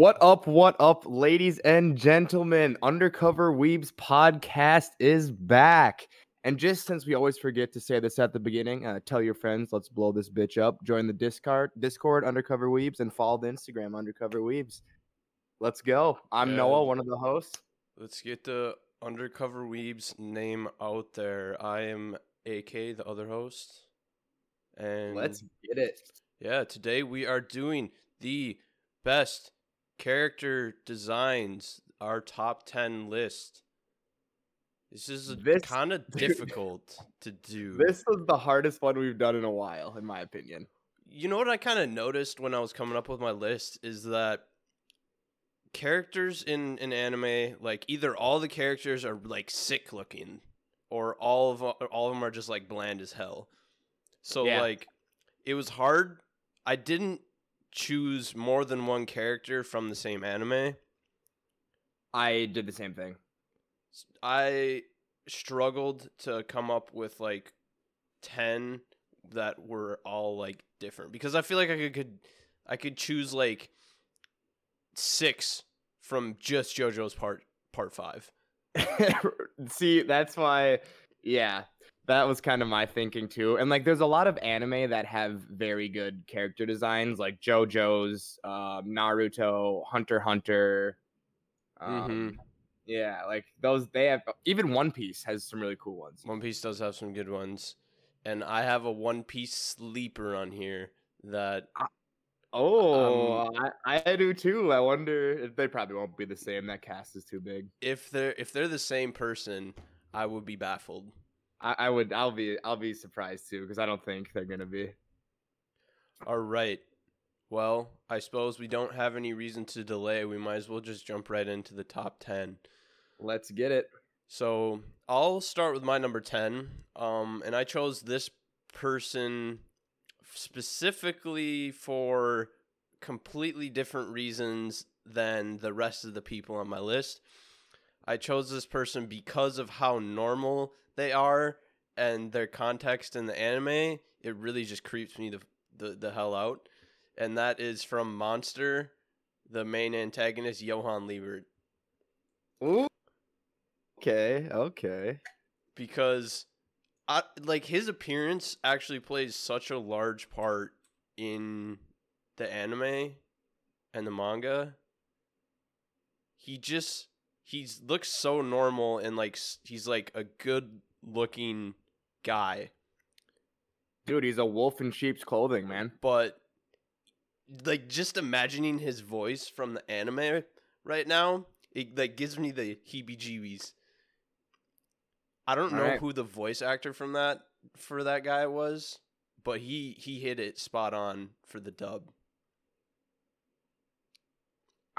What up, what up, ladies and gentlemen? Undercover Weebs podcast is back. And just since we always forget to say this at the beginning, uh, tell your friends, let's blow this bitch up. Join the Discord, Discord Undercover Weebs, and follow the Instagram Undercover Weebs. Let's go. I'm Yeah. Noah, one of the hosts. Let's get the undercover weeb's name out there. I am AK, the other host. And Let's get it. yeah, today we are doing the best character designs, our top 10 list. This is This- kind of difficult to do. This was the hardest one we've done in a while, in my opinion. You know what I kind of noticed when I was coming up with my list is that characters in an anime, like either all the characters are like sick looking, or all of all of them are just like bland as hell. So Yeah. like, it was hard. I didn't choose more than one character from the same anime. I did the same thing. I struggled to come up with like 10 that were all like different because I feel like I could, could I could choose like 6 from just JoJo's part part 5. See, that's why, yeah, that was kind of my thinking too. And like, there's a lot of anime that have very good character designs, like JoJo's, um, Naruto, Hunter Hunter. Um, Yeah, like those. They have even One Piece has some really cool ones. One Piece does have some good ones. And I have a One Piece sleeper on here that Oh, I, I do too. I wonder if they probably won't be the same. That cast is too big. if they're if they're the same person, I would be baffled. I, I would. I'll be. I'll be surprised too because I don't think they're gonna be. All right. Well, I suppose we don't have any reason to delay. We might as well just jump right into the top 10. Let's get it. So, I'll start with my number 10. Um, and I chose this person specifically for completely different reasons than the rest of the people on my list. I chose this person because of how normal they are and their context in the anime. It really just creeps me the, the, the hell out. And that is from Monster, the main antagonist, Johann Liebert. Ooh. Okay. Okay. because I like his appearance actually plays such a large part in the anime and the manga. He just he looks so normal and like he's like a good looking guy, Dude, he's a wolf in sheep's clothing, man. but like just imagining his voice from the anime right now, it like gives me the heebie-jeebies. I don't know Alright. who the voice actor from that for that guy was, but he he hit it spot on for the dub.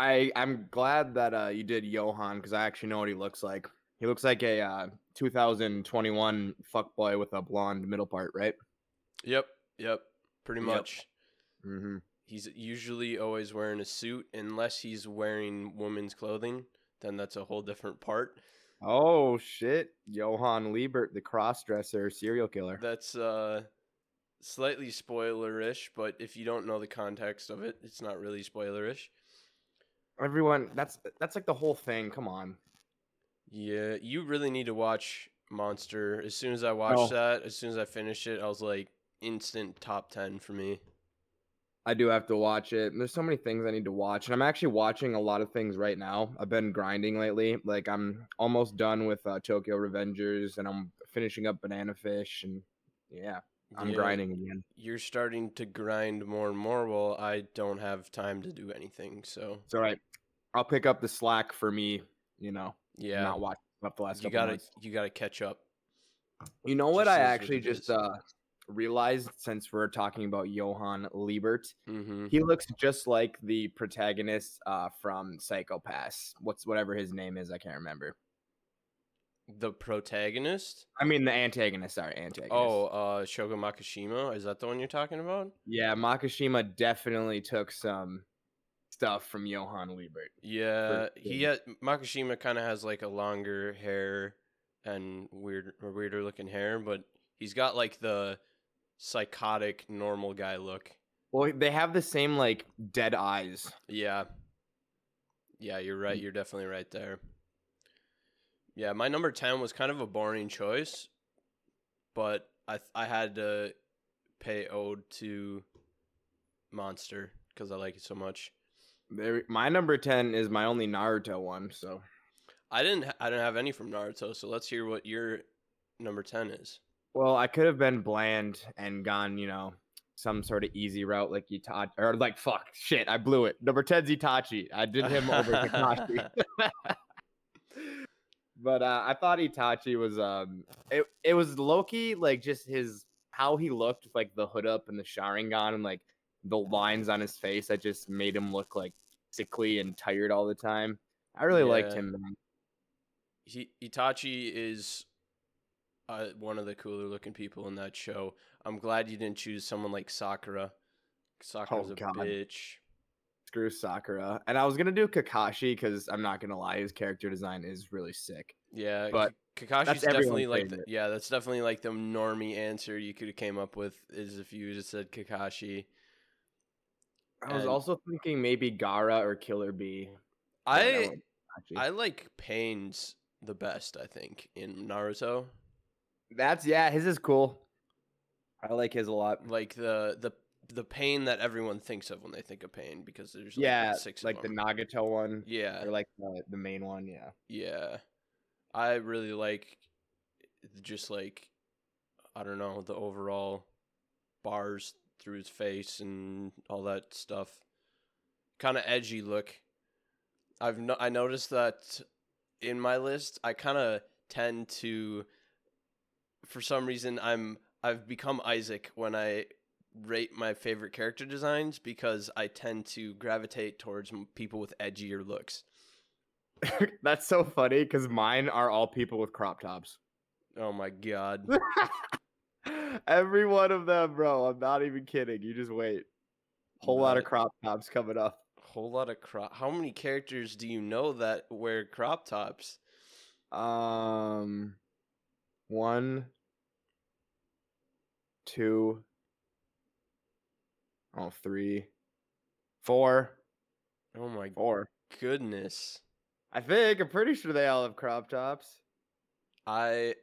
I I'm glad that uh you did Johan because I actually know what he looks like. He looks like a uh, 2021 fuckboy with a blonde middle part, right? Yep, yep, pretty Yep. much. Mm-hmm. He's usually always wearing a suit unless he's wearing women's clothing, then that's a whole different part. Oh shit, Johan Liebert, the crossdresser serial killer. That's uh slightly spoilerish, but if you don't know the context of it, it's not really spoilerish. Everyone, that's that's like the whole thing. Come on. Yeah, you really need to watch Monster. As soon as I watched that, as soon as I finished it, I was like instant top 10 for me. I do have to watch it. There's so many things I need to watch, and I'm actually watching a lot of things right now. I've been grinding lately. Like I'm almost done with uh, Tokyo Revengers, and I'm finishing up Banana Fish, and yeah, I'm Yeah, grinding again. You're starting to grind more and more. Well, I don't have time to do anything, so It's all right. I'll pick up the slack for me. You know, yeah, not watching up the last you couple gotta months. you gotta catch up. You know what? just I actually just uh realized since we're talking about Johann Liebert, Mm-hmm. he looks just like the protagonist uh from Psycho Pass. What's whatever his name is, I can't remember. The protagonist? I mean the antagonist, sorry, antagonist. Oh, uh, Shogo Makishima. Is that the one you're talking about? yeah, Makishima definitely took some stuff from Johann Liebert. Yeah, he sure. had, Makishima kind of has like a longer hair and weird or weirder looking hair, but he's got like the psychotic normal guy look. Well, they have the same like dead eyes. Yeah, Yeah, you're right. You're definitely right there. Yeah, my number 10 was kind of a boring choice, but I th- I had to pay ode to Monster cuz I like it so much. There, my number ten is my only Naruto one. So I didn't ha- I didn't have any from Naruto, so let's hear what your number 10 is. well, I could have been bland and gone, you know, some sort of easy route like Itachi or like fuck shit. I blew it. Number 10's Itachi. I did him over Kakashi. but uh, I thought Itachi was um it, it was Loki like just his how he looked with like the hood up and the Sharingan and like the lines on his face that just made him look like sickly and tired all the time. I really liked him. Man. he, Itachi is uh, one of the cooler looking people in that show. I'm glad you didn't choose someone like Sakura. Sakura's a Oh, God. bitch. Screw Sakura. And I was gonna do Kakashi because I'm not gonna lie, his character design is really sick. Yeah, But Kakashi's definitely like the, yeah, that's definitely like the normie answer you could have came up with is if you just said Kakashi. I was And- also thinking maybe Gaara or Killer Bee. I. I like Pain's the best, I think, in Naruto. That's yeah, his is cool. I like his a lot. Like the the the pain that everyone thinks of when they think of pain because there's like, yeah, six like the. Nagato one, yeah, or like the, the main one. Yeah, Yeah. I really like just like I don't know, the overall bars through his face and all that stuff. Kind of edgy look. I've no- I noticed that in my list, I kind of tend to for some reason I'm I've become Isaac when I rate my favorite character designs because I tend to gravitate towards people with edgier looks. that's so funny because mine are all people with crop tops. Oh my god. Every one of them, bro. I'm not even kidding. You just wait. Whole lot of crop tops coming up. Whole lot of crop. How many characters do you know that wear crop tops? Um, one, two, oh, three, four, Oh my four. goodness. I think I'm pretty sure they all have crop tops. I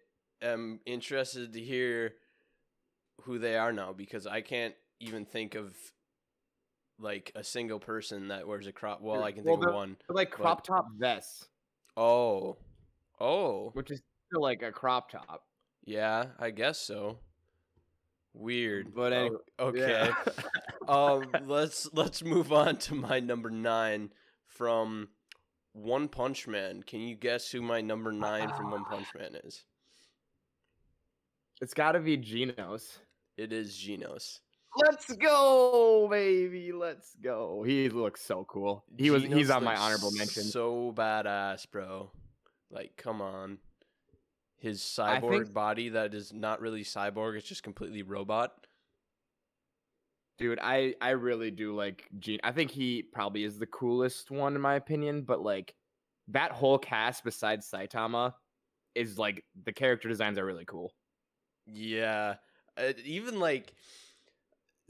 am interested to hear who they are now because I can't even think of like a single person that wears a crop. Well, I can Well, think of one. Like crop top vests, Oh. Oh. which is still like a crop top. Yeah, I guess so. Weird. But Oh, okay. Yeah. um let's let's move on to my number 9 from One Punch Man. Can you guess who my number 9 from One Punch Man is? it's got to be Genos. It is Genos. Let's go, baby. Let's go. He looks so cool. He was he's on my honorable mention. So badass, bro. Like, come on. His cyborg think- body that is not really cyborg, it's just completely robot. Dude, I I really do like Gene. I think he probably is the coolest one in my opinion, but like that whole cast besides Saitama is like the character designs are really cool. Yeah. Uh, even like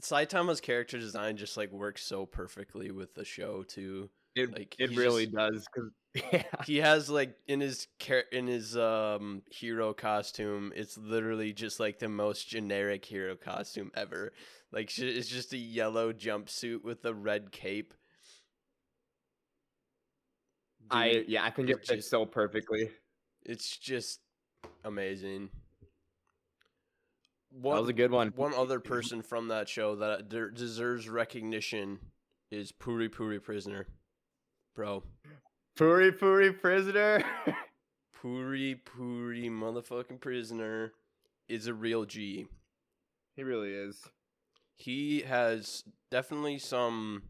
Saitama's character design just like works so perfectly with the show too. It Like, it really just- does cuz yeah. He has like in his in his um hero costume, it's literally just like the most generic hero costume ever. Like it's just a yellow jumpsuit with a red cape. I yeah, I think it just- so perfectly. it's just amazing. that was a good one. One other person from that show that deserves recognition is Puri Puri Prisoner. Bro. Puri Puri prisoner. Puri Puri motherfucking Prisoner is a real G. he really is. He has definitely some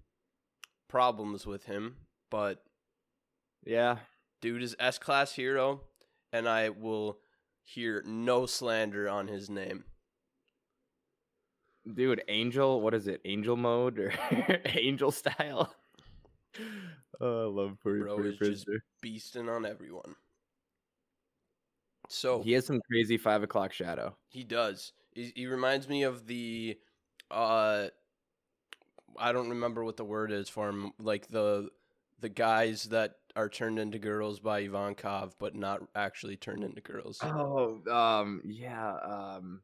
problems with him, but Yeah. dude is S class hero, and I will hear no slander on his name. Dude, Angel, what is it? Angel mode or Angel style? Oh, I love Puri Bro Puri is just prisoner. Beasting on everyone. So He has some crazy five o'clock shadow. He does. He, he reminds me of the, uh, I don't remember what the word is for him. Like the the guys that are turned into girls by Ivankov, but not actually turned into girls. Oh, um, yeah, um,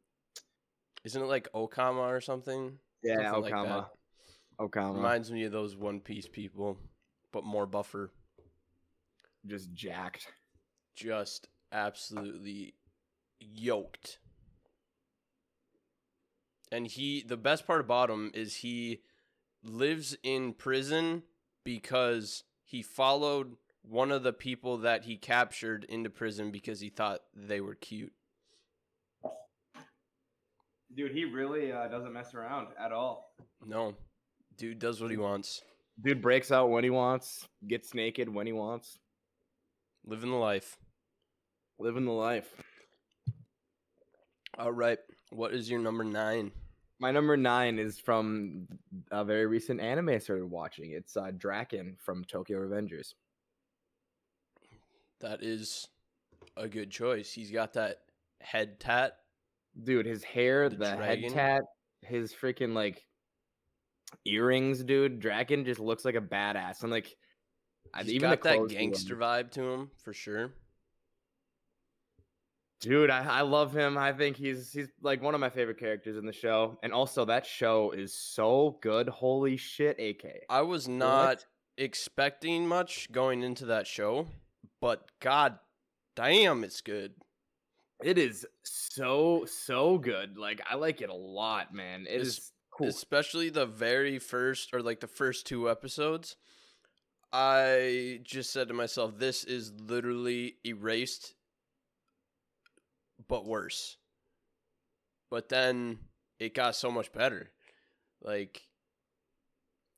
Isn't it like Okama or something? yeah, Something like Okama. Okama. Reminds me of those One Piece people, but more buffer. just jacked. Just absolutely yoked. And he, the best part about him is he lives in prison because he followed one of the people that he captured into prison because he thought they were cute. Dude, he really uh, doesn't mess around at all. No, dude does what he wants. Dude breaks out when he wants, gets naked when he wants, Living the life. living the life. All right. What is your number nine? My number nine is from a very recent anime I started watching. It's uh, Draken from Tokyo Revengers. That is a good choice. He's got that head tat. Dude, his hair, The the, head tat, his freaking like earrings, dude. Draken just looks like a badass, and like I- He's even got that gangster vibe to him for sure. Dude, I, I love him. I think he's he's like one of my favorite characters in the show, and also that show is so good. Holy shit, AK. I was not expecting much going into that show, but god damn, it's good. It is so so good. Like I like it a lot, man. It Es- is cool. Especially the very first or like the first two episodes. I just said to myself, this is literally erased, but worse. But then it got so much better. Like,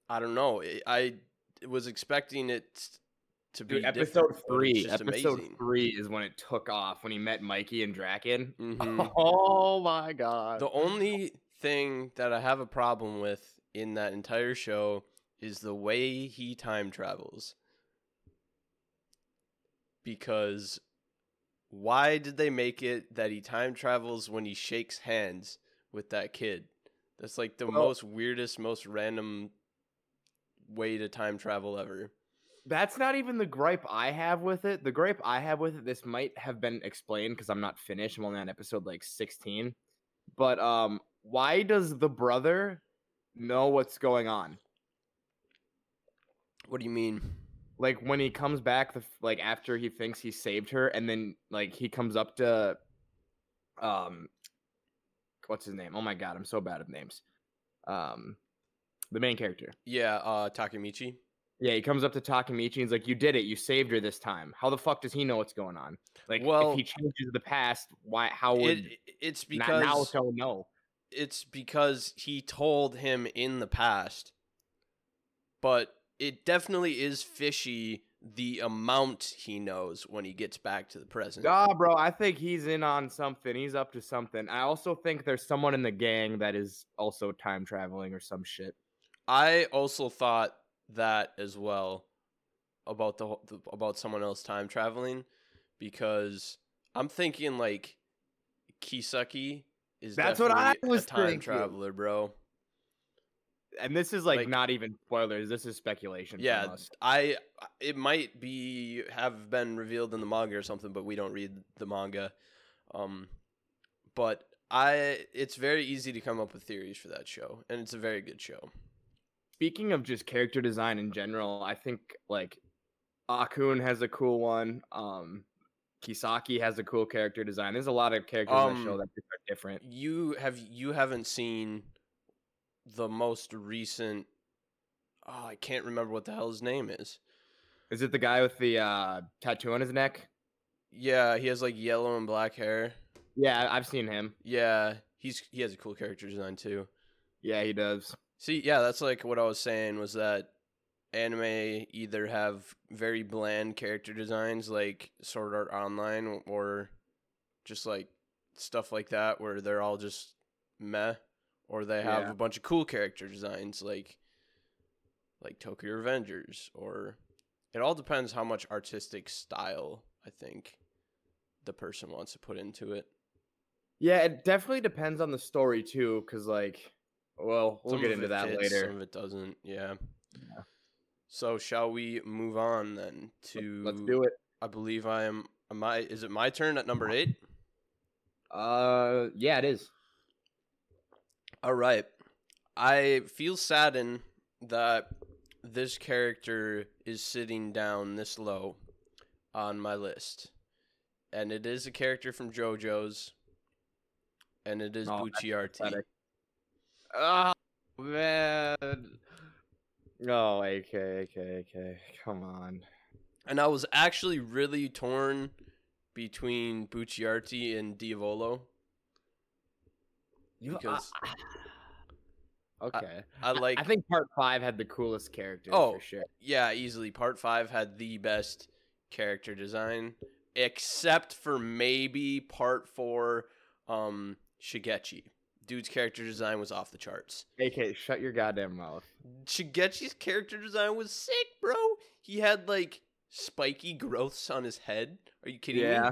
I don't know. I was expecting it to be Dude, episode three. Episode amazing. three is when it took off when he met Mikey and Draken. Mhm. Oh my god. The only thing that I have a problem with in that entire show is the way he time travels. Because why did they make it that he time travels when he shakes hands with that kid? That's like the Well- most weirdest, most random way to time travel ever. That's not even the gripe I have with it. The gripe I have with it, this might have been explained because I'm not finished. I'm only on episode like 16. But um, why does the brother know what's going on? What do you mean? Like when he comes back, the like after he thinks he saved her, and then like he comes up to, um, what's his name? Oh my god, I'm so bad at names. Um, the main character. Yeah, uh Takemichi. Yeah, he comes up to Takemichi and he's like, "You did it. You saved her this time. How the fuck does he know what's going on? Like, Well- if he changes the past, why? How would It, it's not because Naoto know? It's because he told him in the past. But it definitely is fishy the amount he knows when he gets back to the present. Ah, bro, I think he's in on something. He's up to something. I also think there's someone in the gang that is also time traveling or some shit. I also thought that as well about the, whole- the about someone else time traveling because I'm thinking like Kisaki is That's what I was a time thinking. traveler, bro. And this is like, Like- not even spoilers. This is speculation. Yeah. I it might be have been revealed in the manga or something, but we don't read the manga. Um, but I it's very easy to come up with theories for that show, and it's a very good show. Speaking of just character design in general, I think like Akkun has a cool one. Um, Kisaki has a cool character design. There's a lot of characters in that show Um, that are different. You have you haven't seen the most recent? Oh, I can't remember what the hell his name is. Is it the guy with the uh, tattoo on his neck? Yeah, he has like yellow and black hair. Yeah, I've seen him. Yeah, he's he has a cool character design too. Yeah, he does. See, yeah, that's like what I was saying was that anime either have very bland character designs like Sword Art Online or just like stuff like that where they're all just meh or they have Yeah. a bunch of cool character designs like like Tokyo Revengers or it all depends how much artistic style I think the person wants to put into it. Yeah, it definitely depends on the story too, because like, well, we'll Some get into that fits, later. Some of it doesn't. Yeah. So shall we move on then to? Let's do it. I believe I am. Am I? Is it my turn at number eight? Uh, yeah, it is. All right. I feel saddened that this character is sitting down this low on my list. And it is a character from JoJo's. And it is Oh, that's Oh man. Oh, AK, AK, AK. Come on. And I was actually really torn between Bucciarati and Diavolo. You, Because- I- okay. I like I think part five had the coolest character. Oh. for sure. yeah, easily. Part five had the best character design, except for maybe part four, um, Shigechi. Dude's character design was off the charts. AK, shut your goddamn mouth. Shigechi's character design was sick, bro. He had like spiky growths on his head. Are you kidding me? Yeah.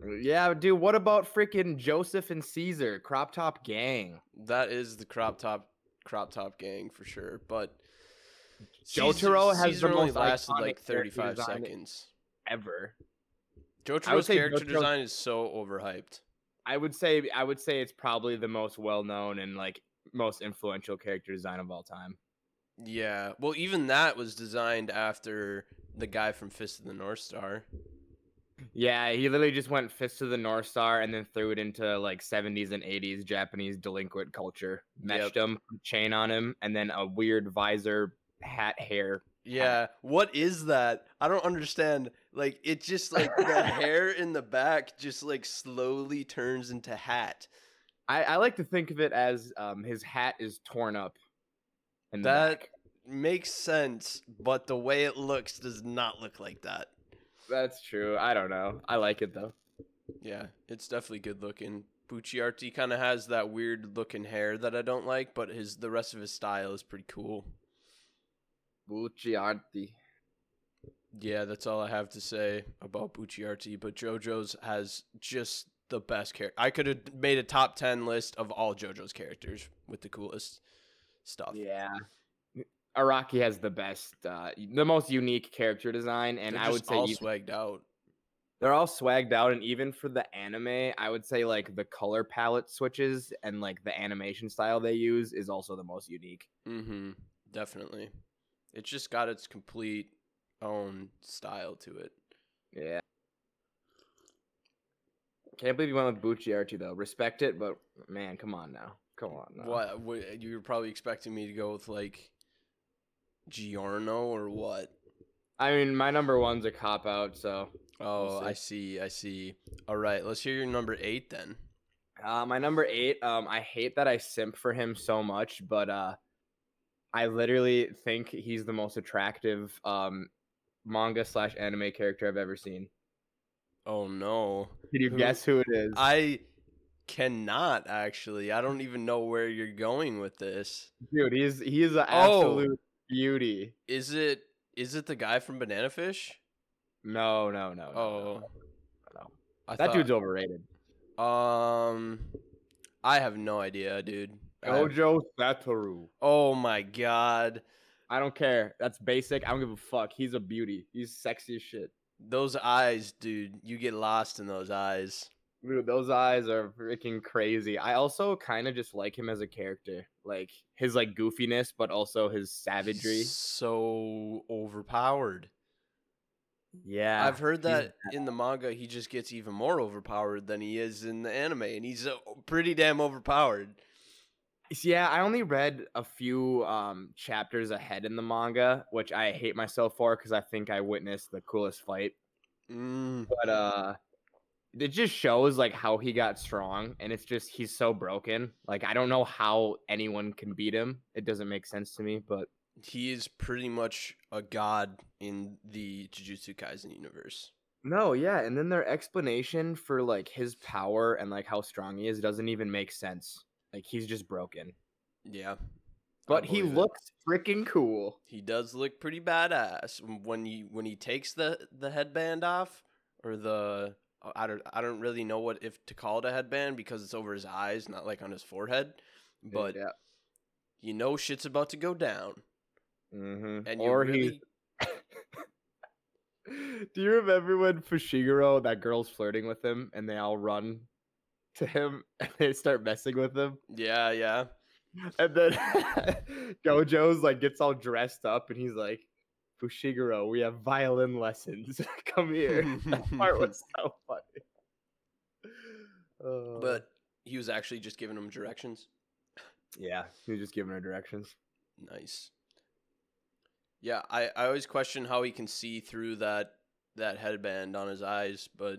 me? Yeah, dude. What about freaking Joseph and Caesar, crop top gang? That is the crop top crop top gang for sure. But Jotaro has Caesar the only most lasted like 35 seconds. Ever. Jotaro's character Jotaro's- design is so overhyped. I would say I would say it's probably the most well known and like most influential character design of all time. Yeah. Well, even that was designed after the guy from Fist of the North Star. Yeah, he literally just went fist of the North Star and then threw it into like 70s and 80s Japanese delinquent culture. Meshed him, chain on him, and then a weird visor, hat, hair. Yeah. What is that? I don't understand. Like it just like the hair in the back just like slowly turns into hat. I, I like to think of it as um, his hat is torn up. And That back. makes sense, but the way it looks does not look like that. That's true. I don't know. I like it though. Yeah, it's definitely good looking. Bucciarati kind of has that weird looking hair that I don't like, but his the rest of his style is pretty cool. Bucciarati. Yeah, that's all I have to say about Bucciarati. But JoJo's has just the best character. I could have made a top ten list of all JoJo's characters with the coolest stuff. Yeah. Araki has the best, uh, the most unique character design, and I would say all even- swagged out. they're all swagged out. And even for the anime, I would say like the color palette switches and like the animation style they use is also the most unique. Mm-hmm. Definitely. It's just got its complete own style to it. Yeah. Can't believe you went with Bucciarati though. Respect it, but man, come on now. Come on now. What, what you were probably expecting me to go with like Giorno or what? I mean, my number one's a cop out, so Oh. I see. I see. All right, let's hear your number eight then. Uh, my number eight. Um, I hate that I simp for him so much, but uh, I literally think he's the most attractive um manga slash anime character I've ever seen. Oh no, Can you Who- guess who it is? I cannot actually. I don't even know where you're going with this. Dude, he's he's an Oh. absolute beauty. Is it is it the guy from Banana Fish? No, no, no. no, no, Oh, no. I that thought, dude's overrated. Um, I have no idea, dude. Gojo Satoru. oh my god, I don't care. That's basic. I don't give a fuck. He's a beauty. He's sexy as shit. those eyes, dude. You get lost in those eyes. Dude, those eyes are freaking crazy. I also kind of just like him as a character, like his like goofiness, but also his savagery. He's so overpowered. Yeah, I've heard that in the manga he just gets even more overpowered than he is in the anime, and he's uh, pretty damn overpowered. Yeah, I only read a few um chapters ahead in the manga, which I hate myself for because I think I witnessed the coolest fight. Mm, But uh it just shows like how he got strong and it's just he's so broken. Like I don't know how anyone can beat him. It doesn't make sense to me, but he is pretty much a god in the Jujutsu Kaisen universe. no, yeah, and then their explanation for like his power and like how strong he is doesn't even make sense. Like he's just broken. Yeah, But he it. looks freaking cool. He does look pretty badass when he when he takes the the headband off or the I don't I don't really know what if to call it a headband because it's over his eyes, not like on his forehead. But yeah. you know shit's about to go down. hmm and Or really he. Do you remember when Fushiguro, that girl's flirting with him, and they all run to him and they start messing with him? yeah yeah And then Gojo's like gets all dressed up and he's like, Fushiguro, we have violin lessons. Come here. that part was so funny. Uh, but he was actually just giving him directions. yeah, he was just giving her directions. Nice. Yeah, I, I always question how he can see through that that headband on his eyes, but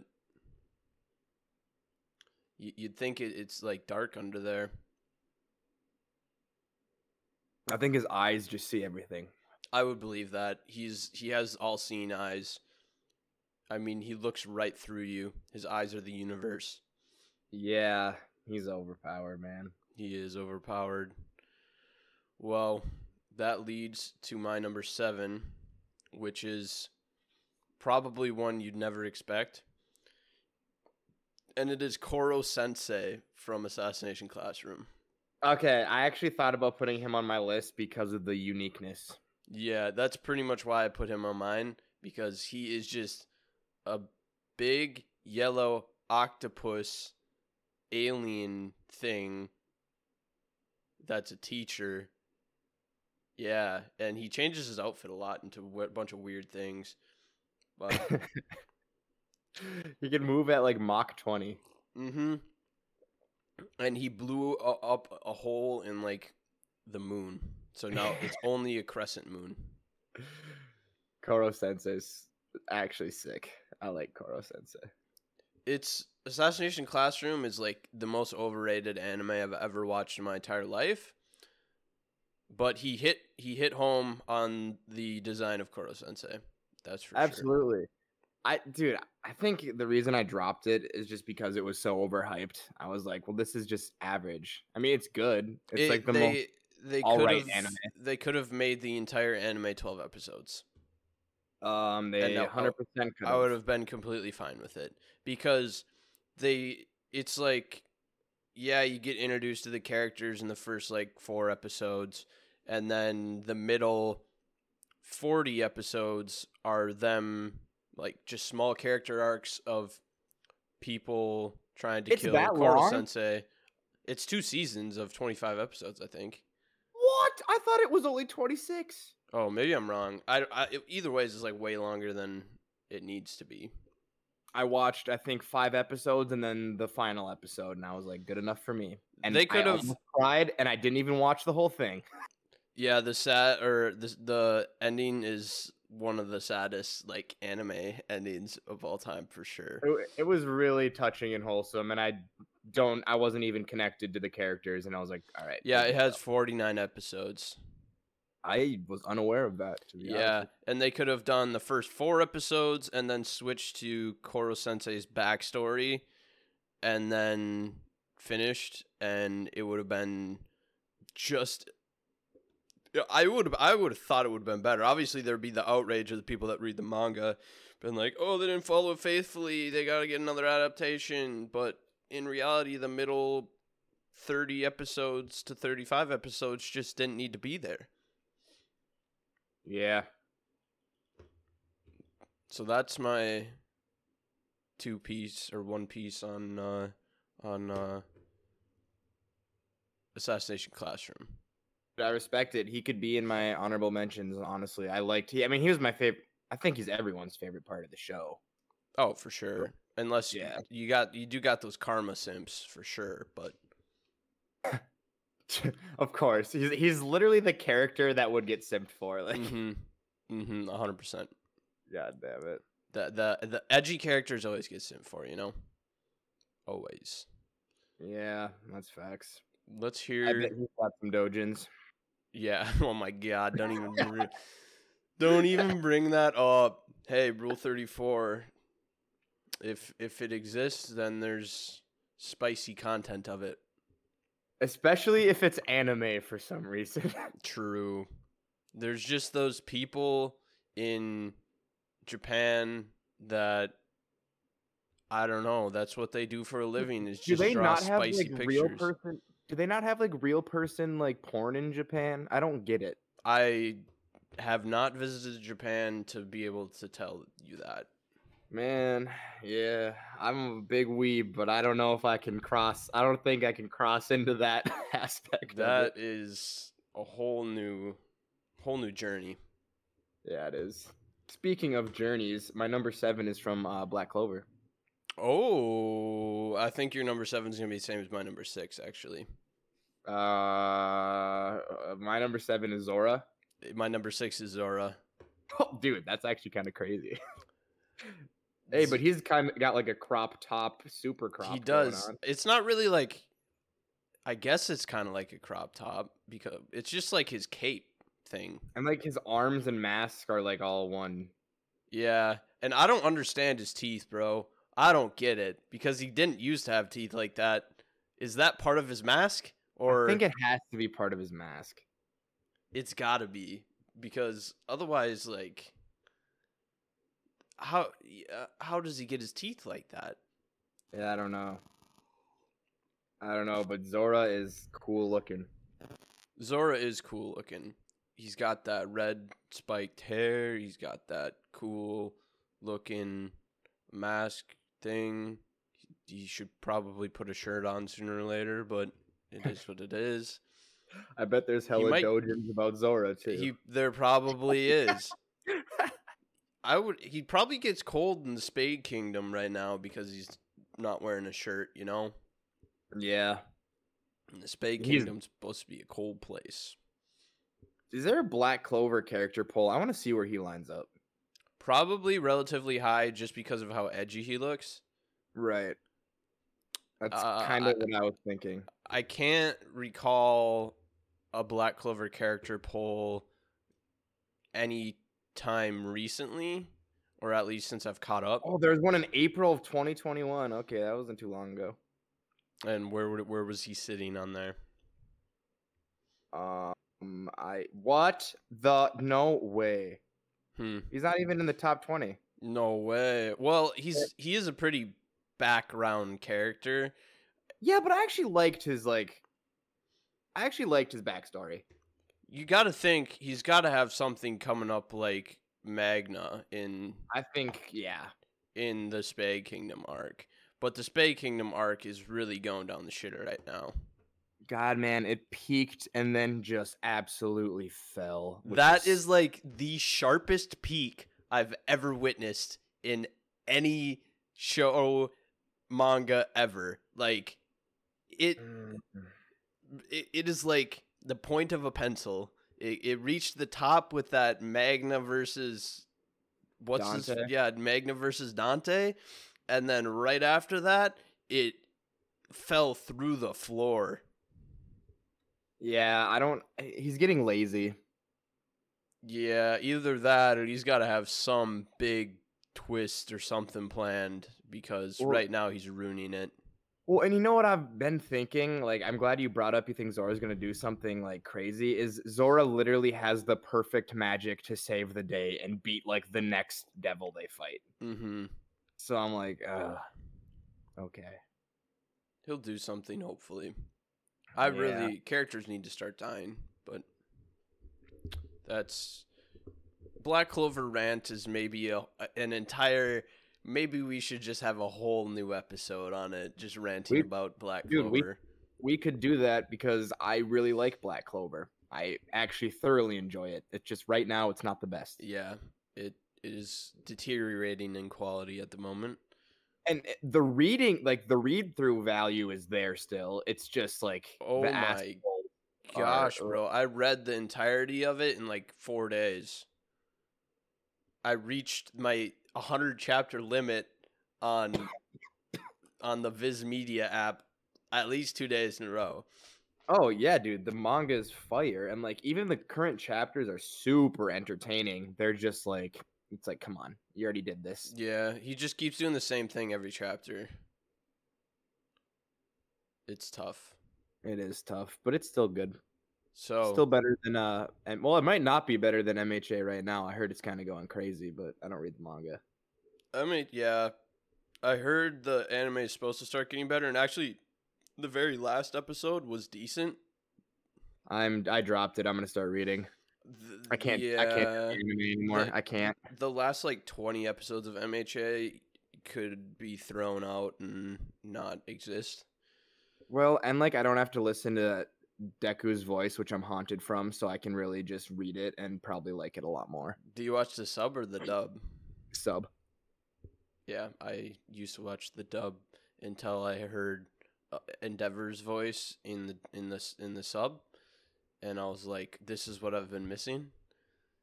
you'd think it's like dark under there. I think his eyes just see everything. I would believe that he's he has all seeing eyes. I mean, he looks right through you. His eyes are the universe. Yeah, he's overpowered, man. He is overpowered. Well, that leads to my number seven, which is probably one you'd never expect. And it is Koro Sensei from Assassination Classroom. Okay, I actually thought about putting him on my list because of the uniqueness. Yeah, that's pretty much why I put him on mine because he is just a big yellow octopus alien thing that's a teacher. Yeah, and he changes his outfit a lot into a bunch of weird things. But he can move at like Mach 20. mm-hmm. And he blew a, up a hole in like the moon. So now it's only a crescent moon. Koro Sensei's actually sick. I like Koro Sensei. it's Assassination Classroom is like the most overrated anime I've ever watched in my entire life. But he hit he hit home on the design of Koro Sensei. That's for sure. I dude, I think the reason I dropped it is just because it was so overhyped. I was like, well, this is just average. I mean, it's good. It's It- like the they most they all could have anime. they could have made the entire anime twelve episodes. um they I- 100% I would have been completely fine with it because they it's like yeah, you get introduced to the characters in the first like 4 episodes and then the middle 40 episodes are them like just small character arcs of people trying to It's kill Koro? Sensei. It's two seasons of 25 episodes, I think. What? I thought it was only 26. Oh, maybe I'm wrong. I, I either way is like way longer than it needs to be. I watched I think 5 episodes and then the final episode and I was like, good enough for me. And They could have- cried and I didn't even watch the whole thing. Yeah, the sad or the the ending is one of the saddest like anime endings of all time for sure. It, it was really touching and wholesome and I don't I wasn't even connected to the characters and I was like, all right. Yeah, it has 49 episodes. I was unaware of that. To be Yeah, honest. and they could have done the first 4 episodes and then switched to Koro Sensei's backstory and then finished and it would have been just I would have I would have thought it would have been better. Obviously there'd be the outrage of the people that read the manga been like, "Oh, they didn't follow it faithfully. They got to get another adaptation." But in reality, the middle 30 episodes to 35 episodes just didn't need to be there. Yeah. So that's my two piece or one piece on uh on uh Assassination Classroom. I respect it. He could be in my honorable mentions. Honestly, I liked. He, I mean, he was my favorite. I think he's everyone's favorite part of the show. Oh, for sure. Unless Yeah. you got you do got those karma simps for sure, but of course, he's he's literally the character that would get simped for. Like, mhm. Mhm, 100%. god damn it. The the the edgy characters always get simped for, you know? Always. Yeah, that's facts. Let's hear. I bet he's got some dojins. Yeah. Oh my god, don't even bring, don't even bring that up. Hey, rule 34. If if it exists, then there's spicy content of it. Especially if it's anime for some reason. True. There's just those people in Japan that I don't know, that's what they do for a living is do just they draw not have spicy like pictures. real person? Do they not have like real person like porn in Japan? I don't get it. I have not visited Japan to be able to tell you that. Man, yeah, I'm a big weeb, but I don't know if I can cross. I don't think I can cross into that aspect. That is a whole new, whole new journey. Yeah, it is. Speaking of journeys, my number seven is from uh, Black Clover. Oh, I think your number seven is gonna be the same as my number six. Actually, Uh, my number seven is Zora. my number six is Zora. Oh, dude, that's actually kind of crazy. hey, but he's kind of got like a crop top, super crop. he does. on. It's not really like. I guess it's kind of like a crop top because it's just like his cape thing. and like his arms and mask are like all one. Yeah, and I don't understand his teeth, bro. I don't get it because he didn't used to have teeth like that. Is that part of his mask, or I think it has to be part of his mask. it's got to be because otherwise, like, how uh, how does he get his teeth like that? Yeah, I don't know. I don't know, but Zora is cool looking. Zora is cool looking. He's got that red spiked hair. He's got that cool looking mask thing. He should probably put a shirt on sooner or later, but it is what it is. I bet there's hella might- dojins about Zora too. He there probably is. I would. He probably gets cold in the Spade Kingdom right now because he's not wearing a shirt. You know, yeah. and the Spade He's- Kingdom's supposed to be a cold place. Is there a Black Clover character poll? I want to see where he lines up. Probably relatively high just because of how edgy he looks. Right. That's Uh, kind of what I was thinking. I can't recall a Black Clover character poll any time recently, or at least since I've caught up. Oh, there's one in April of 2021. Okay, that wasn't too long ago. And where would- where was he sitting on there? Um, I what the no way. Hmm. He's not even in the top 20. No way. Well, he's he is a pretty background character. Yeah, but I actually liked his like. I actually liked his backstory. You got to think he's got to have something coming up like Magna in I think yeah. in the Spade Kingdom arc. But the Spade Kingdom arc is really going down the shitter right now. God, man, it peaked and then just absolutely fell. That is like the sharpest peak I've ever witnessed in any show manga ever. Like it Mm, it, it is like the point of a pencil. It, it reached the top with that Magna versus what's his yeah Magna versus Dante, and then right after that it fell through the floor. Yeah, I don't. He's getting lazy. Yeah, either that or he's got to have some big twist or something planned because Or- right now he's ruining it. Well, and you know what I've been thinking? Like, I'm glad you brought up. You think Zora's gonna do something like crazy? Is Zora literally has the perfect magic to save the day and beat like the next devil they fight? Mm-hmm. So I'm like, uh, okay. He'll do something hopefully. I Yeah. really characters need to start dying, but that's Black Clover rant is maybe a an entire. Maybe we should just have a whole new episode on it, just ranting We- about Black dude, we- Clover. We could do that because I really like Black Clover. I actually thoroughly enjoy it. It's just right now it's not the best. yeah, it is deteriorating in quality at the moment. And eh, the reading, like the read through value is there still. It's just like Oh my assholes are- Gosh, bro, I read the entirety of it in like four days. I reached my 100 chapter limit on on the Viz Media app at least two days in a row. Oh yeah, dude, the manga is fire, and like even the current chapters are super entertaining. They're just like it's like, come on, you already did this. Yeah, he just keeps doing the same thing every chapter. It's tough. It is tough, but it's still good. So Still better than uh, and well, it might not be better than MHA right now. I heard it's kind of going crazy, but I don't read the manga. I mean, yeah, I heard the anime is supposed to start getting better, and actually, the very last episode was decent. I'm I dropped it. I'm gonna start reading. th- I can't. I can't yeah, do anime anymore. the- I can't. the last like 20 episodes of MHA could be thrown out and not exist. Well, and like I don't have to listen to Deku's voice, which I'm haunted from, so I can really just read it and probably like it a lot more. Do you watch the sub or the dub? Sub. Yeah, I used to watch the dub until I heard uh, Endeavor's voice in the in the in the sub, and I was like, "This is what I've been missing."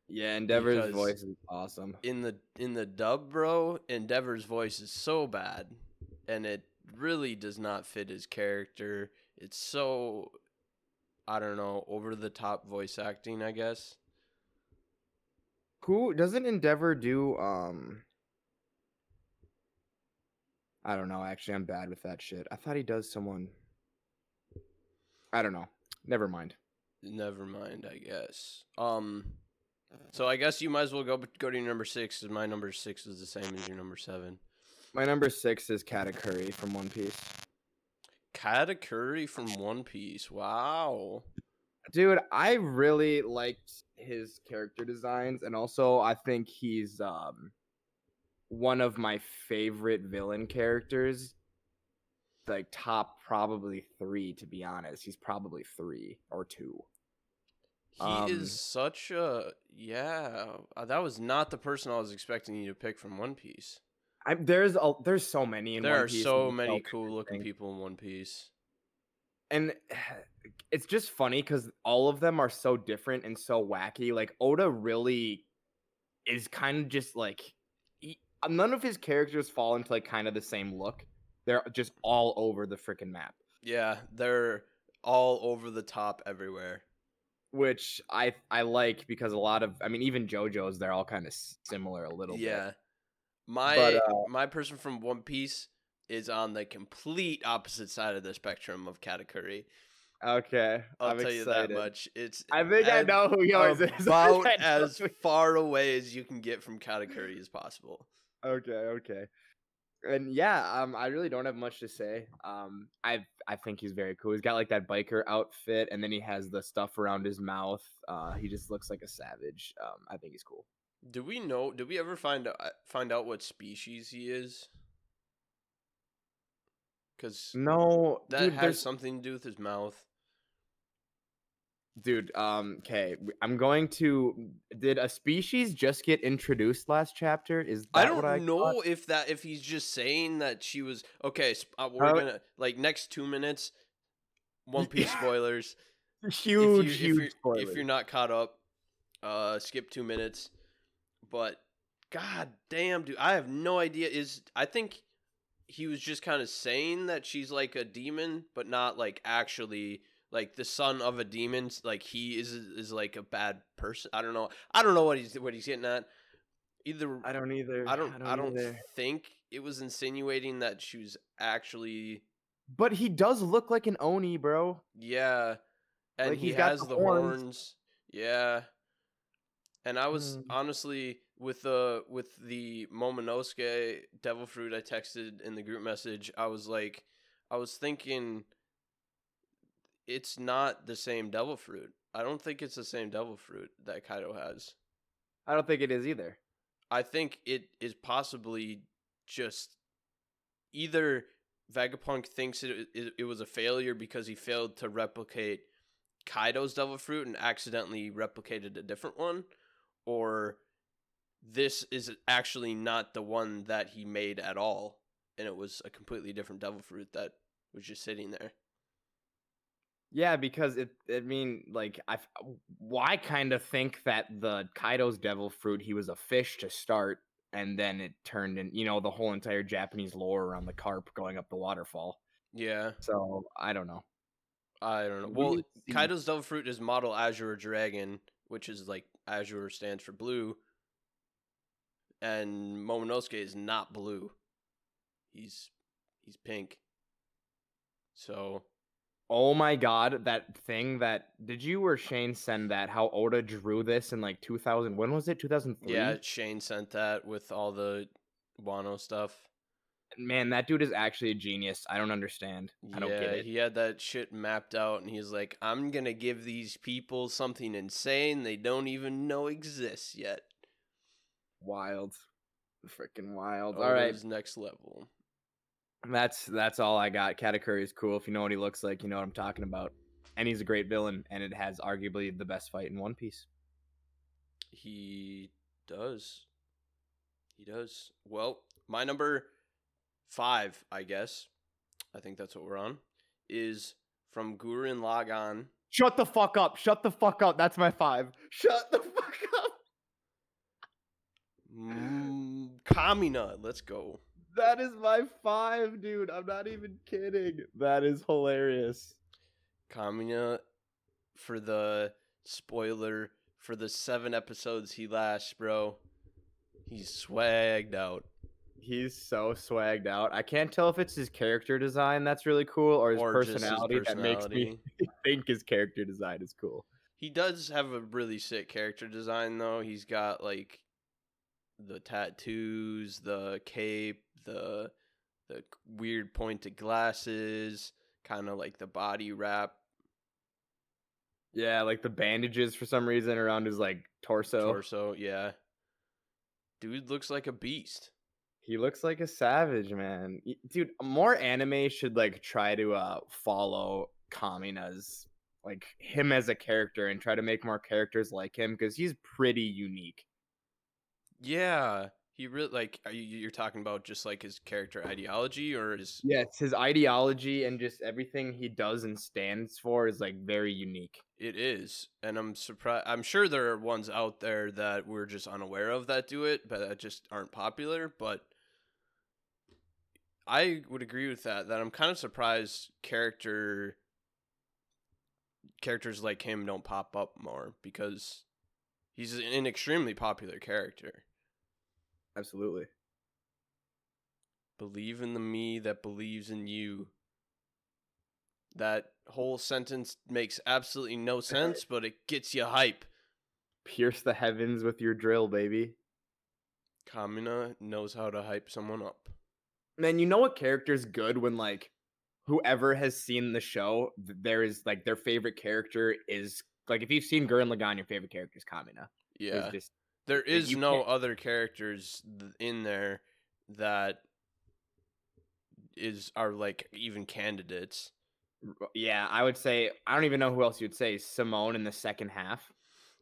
Yeah, Endeavor's Because- voice is awesome. In the in the dub, bro, Endeavor's voice is so bad, and it really does not fit his character. It's so, I don't know, over the top voice acting, I guess. Who doesn't Endeavor do? Um, I don't know. Actually, I'm bad with that shit. I thought he does someone. I don't know. Never mind. Never mind, I guess. Um, so I guess you might as well go go to your number six, because my number six is the same as your number seven. My number six is Katakuri from One Piece. Katakuri from One Piece. Wow. Dude, I really liked his character designs, and also I think he's um one of my favorite villain characters. Like top probably three, to be honest. He's probably three or two. He Um, is such a yeah. uh, That was not the person I was expecting you to pick from One Piece. I, there's a, there's so many in there One are Piece, so many cool looking people in One Piece. and it's just funny because all of them are so different and so wacky. Like Oda really is kind of just like he, none of his characters fall into like kind of the same look. They're just all over the freaking map, Yeah, they're all over the top everywhere. which I I like because a lot of I mean even JoJo's they're all kind of similar a little Yeah. bit. My But, uh my person from One Piece is on the complete opposite side of the spectrum of Katakuri. Okay, I'll I'm tell you that much. It's I think I know who yours is. about as far away as you can get from Katakuri as possible. Okay, okay. And yeah, um, I really don't have much to say. Um, I I think he's very cool. He's got like that biker outfit, and then he has the stuff around his mouth. Uh, he just looks like a savage. Um, I think he's cool. Do we know? Did we ever find out find out what species he is? Because No, that dude, has there's something to do with his mouth. dude. Um, okay, I'm going to. Did a species just get introduced last chapter? Is that I don't I know caught? if that if he's just saying that she was okay. Uh, we're How- gonna like next two minutes. One Piece spoilers. Huge, if, you, huge if, you're, spoiler. if you're not caught up, uh, skip two minutes. But god damn, dude, I have no idea. Is I think he was just kind of saying that she's like a demon, but not like actually like the son of a demon. Like he is is like a bad person. I don't know. I don't know what he's what he's getting at. Either I don't either. I don't I don't, either. think it was insinuating that she was actually But he does look like an oni, bro. yeah. And Like, he has the the horns. horns. Yeah. And I was Mm. honestly with the with the Momonosuke devil fruit I texted in the group message, I was like I was thinking it's not the same devil fruit. I don't think it's the same devil fruit that Kaido has. I don't think it is either. I think it is possibly just either Vegapunk thinks it, it it was a failure because he failed to replicate Kaido's Devil Fruit and accidentally replicated a different one, or this is actually not the one that he made at all, and it was a completely different Devil Fruit that was just sitting there. Yeah, because it. I mean, like I. Why kind of think that the Kaido's devil fruit he was a fish to start, and then it turned in. You know, the whole entire Japanese lore around the carp going up the waterfall. Yeah, So I don't know. I don't know. Well, Kaido's Devil Fruit is model Azure Dragon, which is like Azure stands for blue, and Momonosuke is not blue. He's he's pink. So Oh my god, that thing that did you or Shane send that? How Oda drew this in like 2000? When was it? 2003. yeah, Shane sent that with all the Wano stuff. Man, that dude is actually a genius. I don't understand. I don't yeah, get it. he had that shit mapped out, and he's like, "I'm gonna give these people something insane they don't even know exists yet." Wild. Freaking wild. Oh, all right. Next level. That's that's all I got. Katakuri is cool. If you know what he looks like, you know what I'm talking about. And he's a great villain, and it has arguably the best fight in One Piece. He does. He does. Well, my number five, I guess. I think that's what we're on. Is from Gurren Lagann. Shut the fuck up. Shut the fuck up. That's my five. Shut the fuck up. Mm, Kamina. Let's go. That is my five, dude. I'm not even kidding. That is hilarious. Kamina for the spoiler for the seven episodes he lasts, bro. He's swagged out. He's so swagged out. I can't tell if it's his character design that's really cool or his, or just his personality, that makes me think his character design is cool. He does have a really sick character design though. He's got like the tattoos, the cape, the the weird pointed glasses, kind of like the body wrap Yeah, like the bandages for some reason around his like torso. torso. Yeah, dude looks like a beast. He looks like a savage, man. Dude, more anime should like try to uh follow Kamina's like him as a character and try to make more characters like him because he's pretty unique. Yeah, he really like. Are you you're talking about just like his character ideology or his? Yes, his ideology and just everything he does and stands for is like very unique. It is, and I'm surprised. I'm sure there are ones out there that we're just unaware of that do it, but that just aren't popular. But I would agree with that. That I'm kind of surprised character characters like him don't pop up more because he's an extremely popular character. Absolutely. Believe in the me that believes in you. That whole sentence makes absolutely no sense, but it gets you hype. Pierce the heavens with your drill, baby. Kamina knows how to hype someone up. Man, you know what character's good when like whoever has seen the show, there is like their favorite character is like if you've seen Gurren Lagann, your favorite character is Kamina. Yeah. just There is no can't- other characters in there that is are like even candidates. yeah, I would say I don't even know who else you'd say. Simon in the second half.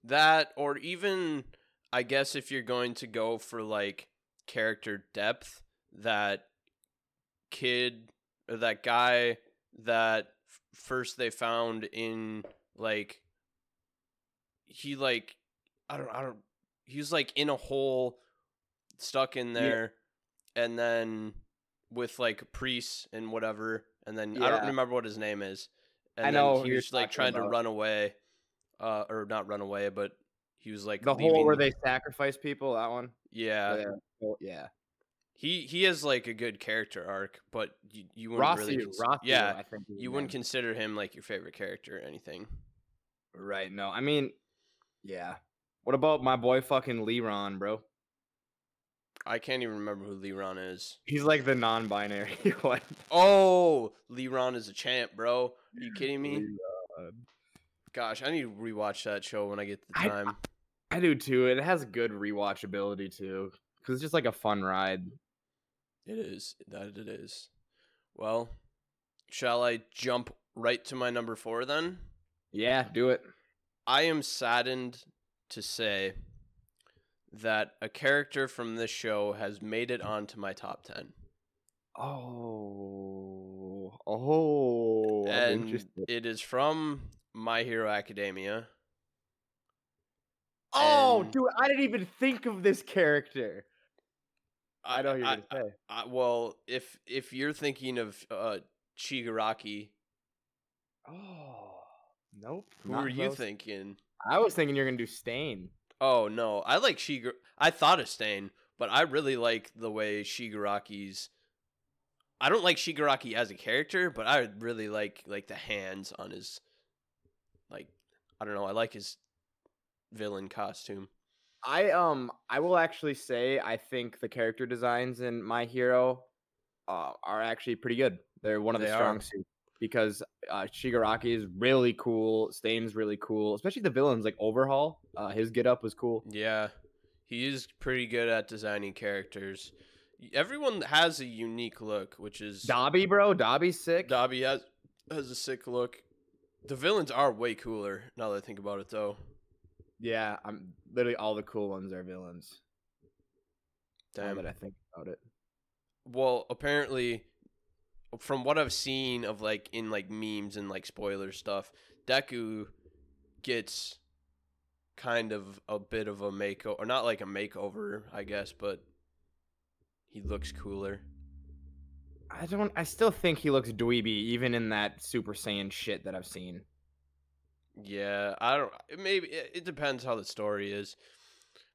That or even I guess if you're going to go for like character depth, that kid or that guy that f- first they found in like he like I don't I don't he was like in a hole stuck in Yeah. there and then with like priests and whatever and then I don't remember what his name is. And I then know he was like trying to run away. Uh or not run away, but he was like The leaving. whole where they sacrifice people. That one. Yeah. yeah. Yeah. He he has like a good character arc, but you, you wouldn't Rossiu, really cons- Rossiu, yeah, I think you wouldn't name. consider him like your favorite character or anything. Right. No, I mean, yeah. What about my boy fucking Leeron, bro? I can't even remember who Leeron is. He's like the non-binary one. Oh, Leeron is a champ, bro. Are you kidding me? Leeron. Gosh, I need to rewatch that show when I get the I- time. I do too. It has good rewatchability too, because it's just like a fun ride. It is that it is. Well, shall I jump right to my number four then? Yeah, do it. I am saddened to say that a character from this show has made it onto my top 10. Oh, oh, and it is from My Hero Academia. Oh, and- dude, I didn't even think of this character. I know who you're I, gonna say. I- well, if if you're thinking of uh, Shigaraki, Oh, nope. who are you thinking? I was thinking you're gonna do Stain. Oh no, I like Shigar. I thought of Stain, but I really like the way Shigaraki's. I don't like Shigaraki as a character, but I really like like the hands on his. Like, I don't know. I like his villain costume. I um I will actually say I think the character designs in My Hero uh, are actually pretty good. They're one of the They are. strong suits because uh, Shigaraki is really cool. Stain's really cool, especially the villains like Overhaul. Uh, his get up was cool. Yeah, he is pretty good at designing characters. Everyone has a unique look, which is Dabi, bro, Dabi's sick. Dabi has has a sick look. The villains are way cooler now that I think about it, though. Yeah, I'm literally all the cool ones are villains. Damn. it, I think about it. Well, apparently, from what I've seen of like in like memes and like spoiler stuff, Deku gets kind of a bit of a makeover, or not like a makeover, I guess, but he looks cooler. I don't. I still think he looks dweeby, even in that Super Saiyan shit that I've seen. Yeah, I don't. Maybe it, depends how the story is.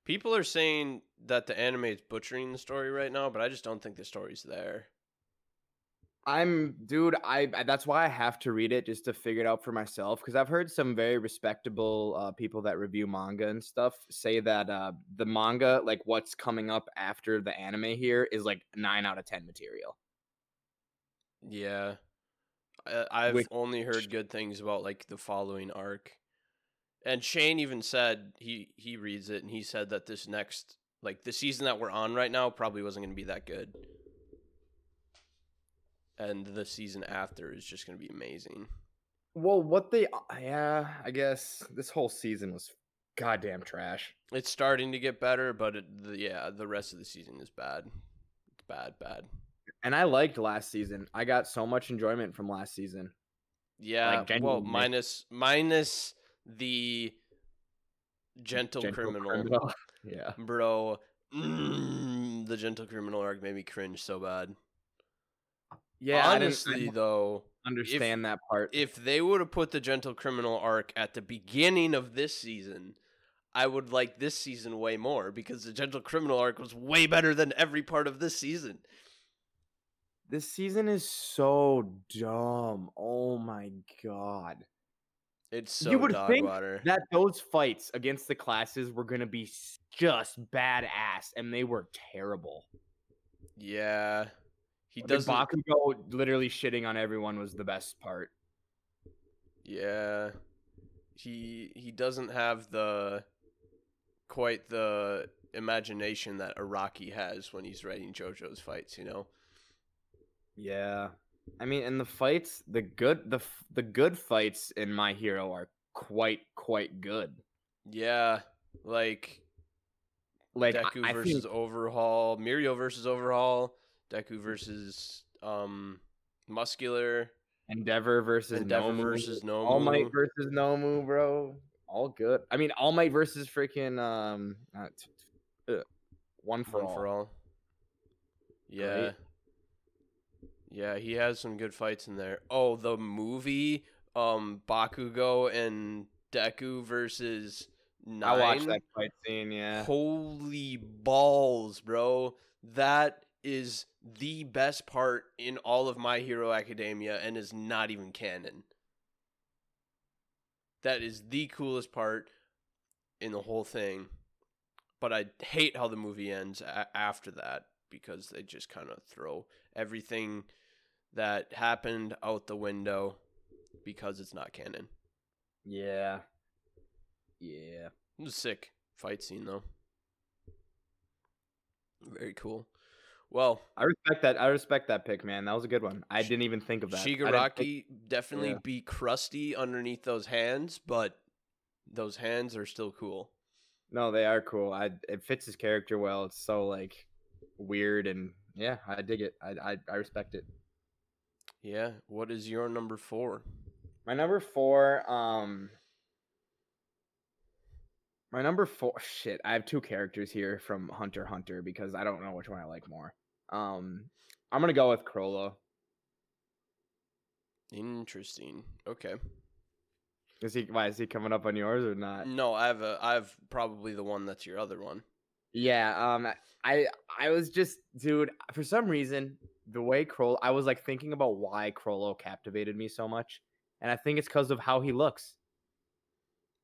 People are saying that the anime is butchering the story right now, but I just don't think the story's there. I'm, dude. I. I- That's why I have to read it just to figure it out for myself. Because I've heard some very respectable uh, people that review manga and stuff say that uh, the manga, like what's coming up after the anime here, is like nine out of ten material. Yeah, I, I've Which- only heard good things about like the following arc, and Shane even said he he reads it and he said that this next like the season that we're on right now probably wasn't going to be that good, and the season after is just going to be amazing. Well, what they, uh, yeah, I guess this whole season was goddamn trash. It's starting to get better, but it, the, yeah, the rest of the season is bad. It's bad, bad. And I liked last season. I got so much enjoyment from last season. Yeah, well, minus minus the gentle, Gentle criminal, yeah. bro. Mm, the gentle criminal arc made me cringe so bad. Yeah, didn't- I honestly, though, understand that part. if they would have put the gentle criminal arc at the beginning of this season, I would like this season way more because the gentle criminal arc was way better than every part of this season. This season is so dumb. Oh my god. It's so You would dog think water. That those fights against the classes were going to be just badass and they were terrible. yeah, he doesn't. Bakugo literally shitting on everyone was the best part. Yeah. He he doesn't have the quite the imagination that Araki has when he's writing JoJo's fights, you know. Yeah. I mean, and the fights, the good the the good fights in My Hero are quite quite good. Yeah, like Like Deku I versus think Overhaul, Mirio versus Overhaul, Deku versus um Muscular, Endeavor versus Endeavor Nomu, versus Nomu. All Might versus Nomu, bro. All good. I mean, All Might versus freaking um, uh, uh, one for One all. for all. Yeah. Yeah, he has some good fights in there. Oh, the movie, um, Bakugo and Deku versus Nine. I watched that fight scene. Yeah. Holy balls, bro. That is the best part in all of My Hero Academia and is not even canon. That is the coolest part in the whole thing. But I hate how the movie ends a- after that because they just kind of throw everything that happened out the window because it's not canon. Yeah. Yeah. It was a sick fight scene though. Very cool. Well, I respect that. I respect that pick, man. That was a good one. I didn't even think of that. Shigaraki definitely yeah. be crusty underneath those hands, but those hands are still cool. No, they are cool. I it fits his character well. It's so like weird and yeah, I dig it. I I, I respect it. Yeah. What is your number four? My number four, um my number four shit, I have two characters here from Hunter Hunter because I don't know which one I like more. Um I'm gonna go with Chrollo. Interesting. Okay. Is he why is he coming up on yours or not? No, I have a I have probably the one that's your other one. Yeah, um I I was just dude, for some reason, the way Chrollo I was like thinking about why Chrollo captivated me so much. And I think it's because of how he looks.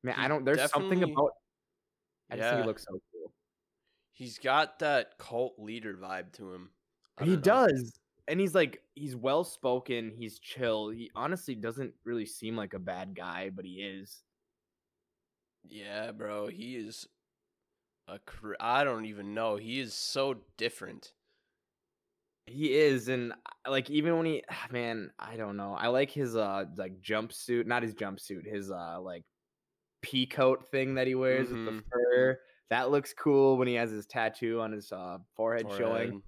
Man, I don't there's something about I just think Yeah. he looks so cool. He's got that cult leader vibe to him. He know. does. and he's like he's well spoken, he's chill. He honestly doesn't really seem like a bad guy, but he is. Yeah, bro, he is a cr- I don't even know. He is so different. He is, and uh, like even when he, man, I don't know. I like his uh like jumpsuit, not his jumpsuit, his uh like pea coat thing that he wears with the Mhm. fur. That looks cool when he has his tattoo on his uh forehead, showing.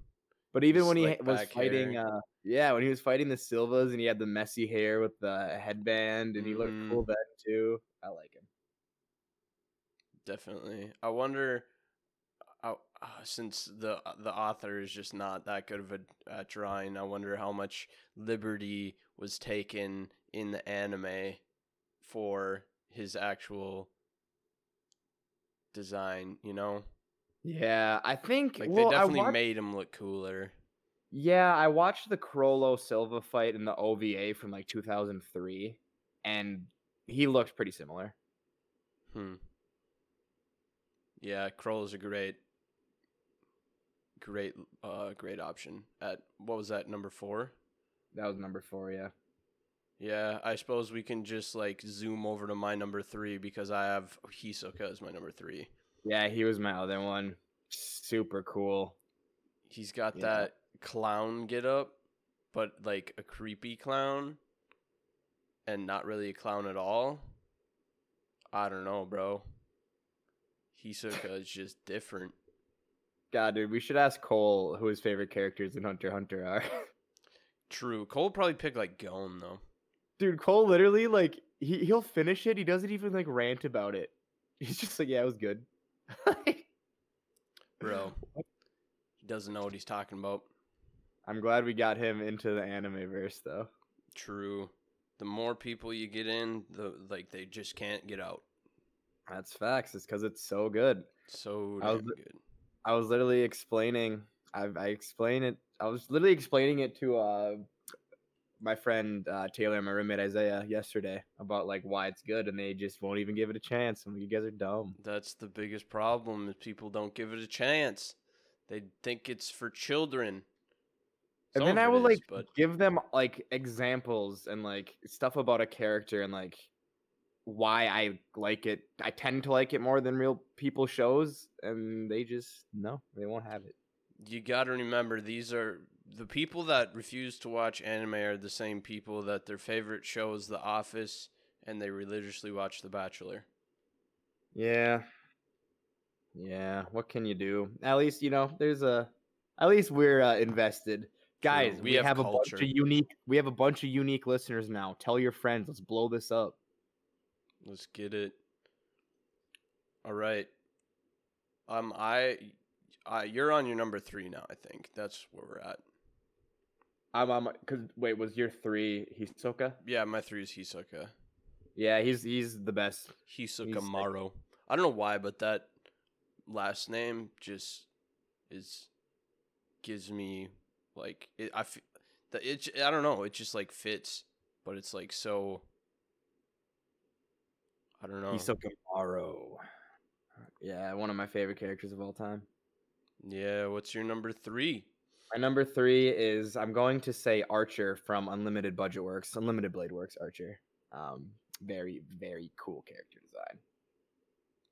But even when he was fighting, uh yeah, when he was fighting the Silvas and he had the messy hair with the headband and he Mhm. looked cool then too. I like him. Definitely. I wonder uh, uh, since the the author is just not that good of a at drawing, I wonder how much liberty was taken in the anime for his actual design, you know? Yeah, I think Like well, they definitely watched- made him look cooler. Yeah, I watched the Chrollo Silva fight in the OVA from like 2003, and he looked pretty similar. Hmm. Yeah, Kroll is a great great uh great option at what was that number 4? That was number four, yeah. Yeah, I suppose we can just like zoom over to my number three because I have Hisoka as my number three. Yeah, he was my other one. Super cool. He's got Yeah. that clown get up, but like a creepy clown and not really a clown at all. I don't know, bro. Hisoka is just different. God, dude, we should ask Cole who his favorite characters in Hunter Hunter are. True. Cole probably pick like Gon though. dude, Cole literally like he he'll finish it. He doesn't even like rant about it. He's just like, yeah, it was good. Bro. He doesn't know what he's talking about. I'm glad we got him into the anime verse though. True. The more people you get in, the like they just can't get out. That's facts. It's because it's so good. So I damn was- good. I was literally explaining. I I explain it. I was literally explaining it to uh my friend uh, Taylor and my roommate Isaiah yesterday about like why it's good, and they just won't even give it a chance. And you guys are dumb. That's the biggest problem is people don't give it a chance. They think it's for children. And then I will is, like but give them like examples and like stuff about a character and like why I like it. I tend to like it more than real people shows, and they just no, they won't have it. you got to remember these are the people that refuse to watch anime are the same people that their favorite show is The Office and they religiously watch The Bachelor. Yeah. Yeah, what can you do? At least, you know, there's a at least we're uh, invested. Guys, we we, have have, a bunch of unique we have a bunch of unique listeners now. Tell your friends, let's blow this up. Let's get it. All right. Um, I, I, you're on your number three now. I think that's where we're at. I'm on cuz wait, was your 3 Hisoka? Yeah, my three is Hisoka. Yeah, he's he's the best. Hisoka He's. Morow. I don't know why, but that last name just is gives me like it, I feel that it. I don't know. It just like fits, but it's like so. I don't know. Hisoka Morow. Yeah, one of my favorite characters of all time. Yeah, what's your number three? My number 3 is I'm going to say Archer from Unlimited Budget Works, Unlimited Blade Works Archer. Um very very cool character design.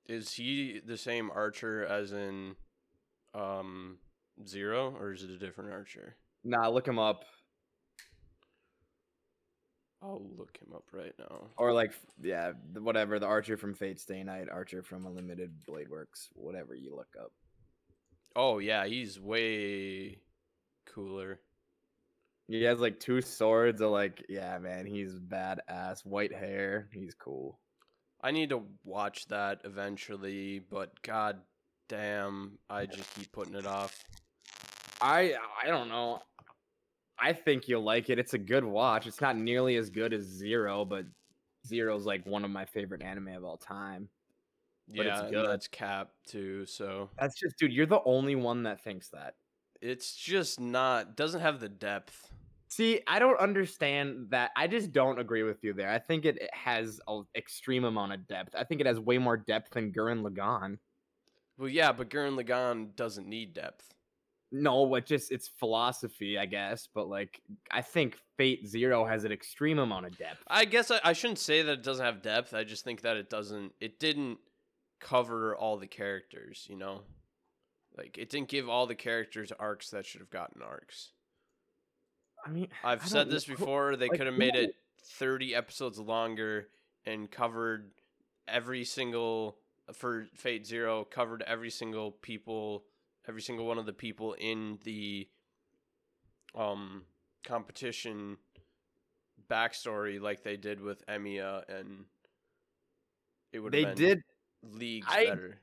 Is he the same Archer as in um Zero, or is it a different Archer? Nah, look him up. I'll look him up right now. Or like, yeah, the- whatever. The Archer from Fate Stay Night, Archer from Unlimited Blade Works, whatever you look up. Oh yeah, he's way cooler. He has like two swords. Of like, yeah, man, he's badass. White hair, he's cool. I need to watch that eventually, but god damn, I just keep putting it off. I I don't know. I think you'll like it. It's a good watch. It's not nearly as good as Zero, but Zero's like one of my favorite anime of all time. But it's yeah, that's Cap too, so That's just, dude. You're the only one that thinks that. it's just not doesn't have the depth. See, I don't understand that. I just don't agree with you there. I think it it has an extreme amount of depth. I think it has way more depth than Gurren Lagann. Well, yeah, but Gurren Lagann doesn't need depth. No, what just it's philosophy, I guess. But like, I think Fate Zero has an extreme amount of depth. I guess I, I shouldn't say that it doesn't have depth. I just think that it doesn't. It didn't cover all the characters. You know, like it didn't give all the characters arcs that should have gotten arcs. I mean, I've I said this before. They like, could have made it 30 episodes longer and covered every single for Fate Zero covered every single people every single one of the people in the um competition backstory like they did with Emiya and it would They been did. leagues I- better.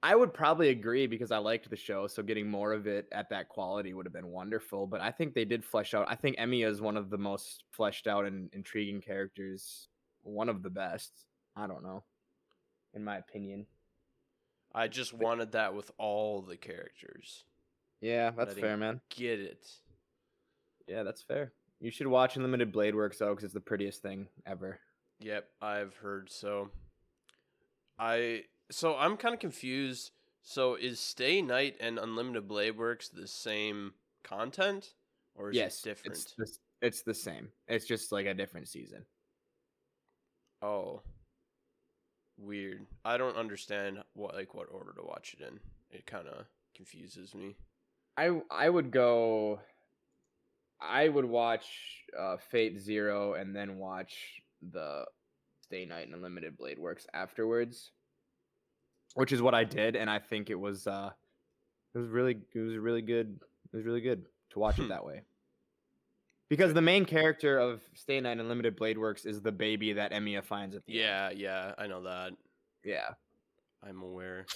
I would probably agree because I liked the show, so getting more of it at that quality would have been wonderful. But I think they did flesh out. I think Emiya is one of the most fleshed out and intriguing characters, one of the best. I don't know, in my opinion. I just wanted that with all the characters. Yeah, that's fair, man. Get it. Yeah, that's fair. You should watch Unlimited Blade Works though, because it's the prettiest thing ever. Yep, I've heard so. I so I'm kind of confused. So is Stay Night and Unlimited Blade Works the same content, or is yes, it different? It's the, it's the same. It's just like a different season. Oh, weird. I don't understand what like what order to watch it in. It kind of confuses me. I I would go. I would watch uh, Fate Zero and then watch the Stay Night and Unlimited Blade Works afterwards, which is what I did, and I think it was uh, it was really it was really good. It was really good to watch Hmm. it that way. Because the main character of Stay Night and Unlimited Blade Works is the baby that Emiya finds at the end. Yeah, yeah, I know that. Yeah. I'm aware.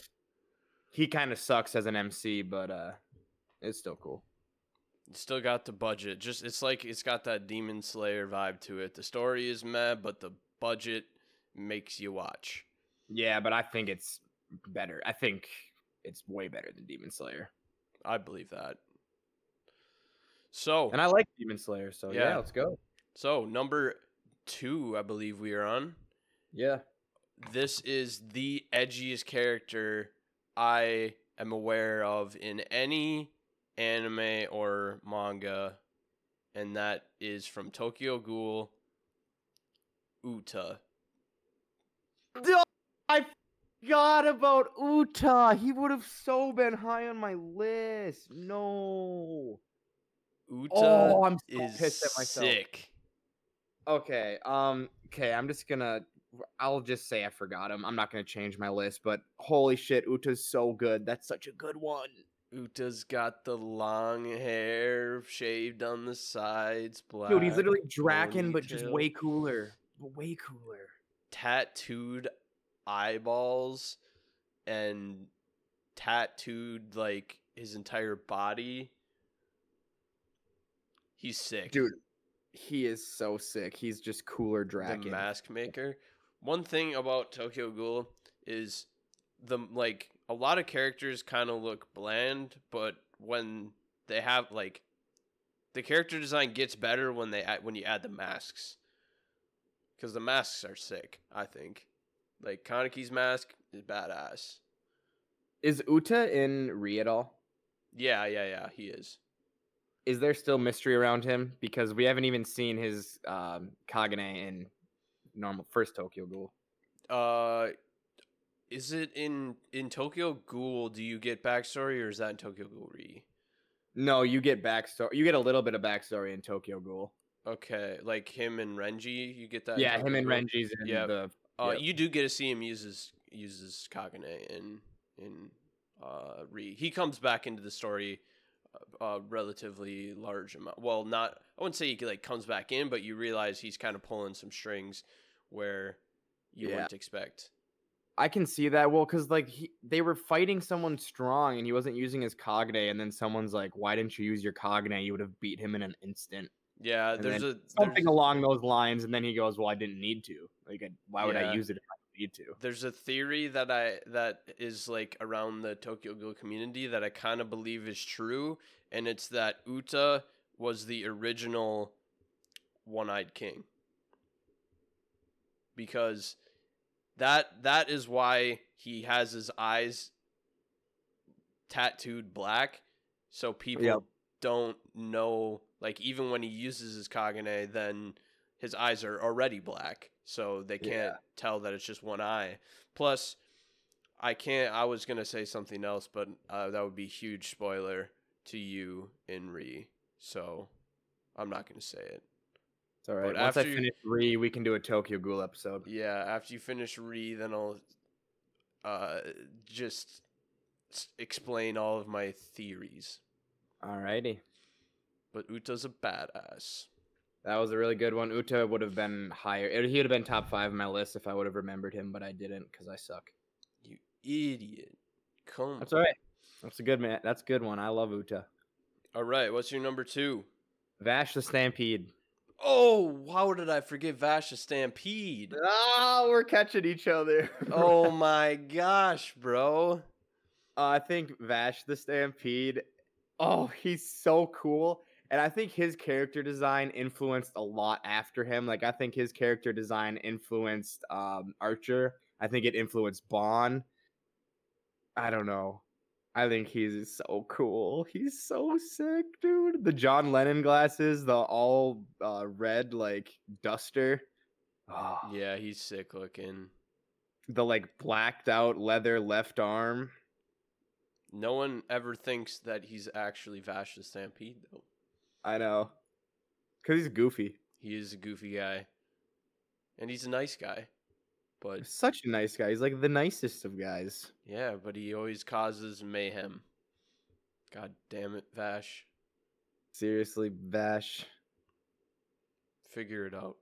He kind of sucks as an MC, but uh, it's still cool. It's still got the budget. Just it's like it's got that Demon Slayer vibe to it. The story is meh, but the budget makes you watch. Yeah, but I think it's better. I think it's way better than Demon Slayer. I believe that. So And I like Demon Slayer, so yeah, Yeah. let's go. so number two, I believe we are on. Yeah. This is the edgiest character I am aware of in any anime or manga, and that is from Tokyo Ghoul Uta. I forgot about Uta. He would have so been high on my list. No. Uta Oh, I'm so is pissed at myself. sick. Okay. Um. Okay. I'm just gonna. I'll just say I forgot him. I'm not gonna change my list, but holy shit, Uta's so good. That's such a good one. Uta's got the long hair shaved on the sides, black. Dude, he's literally Draken, but just way cooler. But way cooler. tattooed eyeballs and tattooed like his entire body. He's sick. Dude, he is so sick. He's just cooler the mask maker. One thing about Tokyo Ghoul is the like a lot of characters kind of look bland, but when they have like the character design gets better when they add, when you add the masks. Cuz the masks are sick, I think. Like Kaneki's mask is badass. Is Uta in Re at all? Yeah, yeah, yeah, he is. Is there still mystery around him? Because we haven't even seen his um, Kagune in normal first Tokyo Ghoul. Uh is it in in Tokyo Ghoul do you get backstory or is that in Tokyo Ghoul Re? No, you get backstory. You get a little bit of backstory in Tokyo Ghoul. Okay, like him and Renji, you get that. yeah, him and Renji's in Yep. the. Uh, Yep. you do get to see him uses uses Kagune in in uh Re. He comes back into the story a relatively large amount. Well, not I wouldn't say he like comes back in, but you realize he's kind of pulling some strings where you Yeah. wouldn't expect. I can see that. Well, because like he, they were fighting someone strong, and he wasn't using his Kagune, and then someone's like, "Why didn't you use your Kagune? You would have beat him in an instant." Yeah, And there's a Something there's, along those lines, and then he goes, "Well, I didn't need to. Like, I, why would Yeah. I use it if need to?" there's a theory that I that is like around the Tokyo Ghoul community that I kind of believe is true, and it's that Uta was the original one-eyed king. Because that that is why he has his eyes tattooed black so people Yep. don't know. Like even when he uses his Kagune, then his eyes are already black, so they can't Yeah. tell that it's just one eye. Plus, I can't. I was gonna say something else, but uh, that would be huge spoiler to you in Re. So I'm not gonna say it. It's all right. But Once I after you- finish three, we can do a Tokyo Ghoul episode. Yeah, after you finish Re, then I'll uh, just explain all of my theories. Alrighty. But Uta's a badass. That was a really good one. Uta would have been higher. He would have been top five on my list if I would have remembered him, but I didn't because I suck. You idiot. Come. That's all right. That's a good man. That's a good one. I love Uta. All right, what's your number two? Vash the Stampede. Oh, how did I forget Vash the Stampede? Ah, we're catching each other. oh my gosh, bro. Uh, I think Vash the Stampede. Oh, he's so cool. And I think his character design influenced a lot after him. Like I think his character design influenced um, Archer. I think it influenced Bond. I don't know. I think he's so cool. He's so sick, dude. The John Lennon glasses, the all uh, red like duster. Oh, Yeah, he's sick looking. The like blacked out leather left arm. No one ever thinks that he's actually Vash the Stampede, though. I know. Cause he's goofy. He is a goofy guy. And he's a nice guy. But such a nice guy. He's like the nicest of guys. yeah, but he always causes mayhem. God damn it, Vash. Seriously, Vash. Figure it out.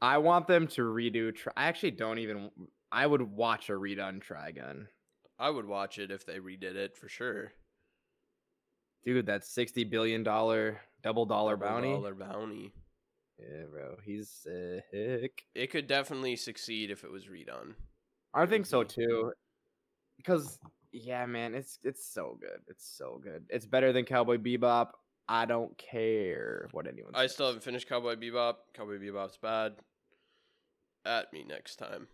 I want them to redo. Tri- I actually don't even. I would watch a redone Trigun. I would watch it if they redid it for sure. Dude, that sixty billion dollar double dollar bounty. Double bounty. Dollar bounty. Yeah, bro, he's sick. It could definitely succeed if it was redone. I think so Mhm. too. Because yeah, man, it's it's so good. It's so good. It's better than Cowboy Bebop. I don't care what anyone. I still haven't finished Cowboy Bebop. Cowboy Bebop's bad. At me next time.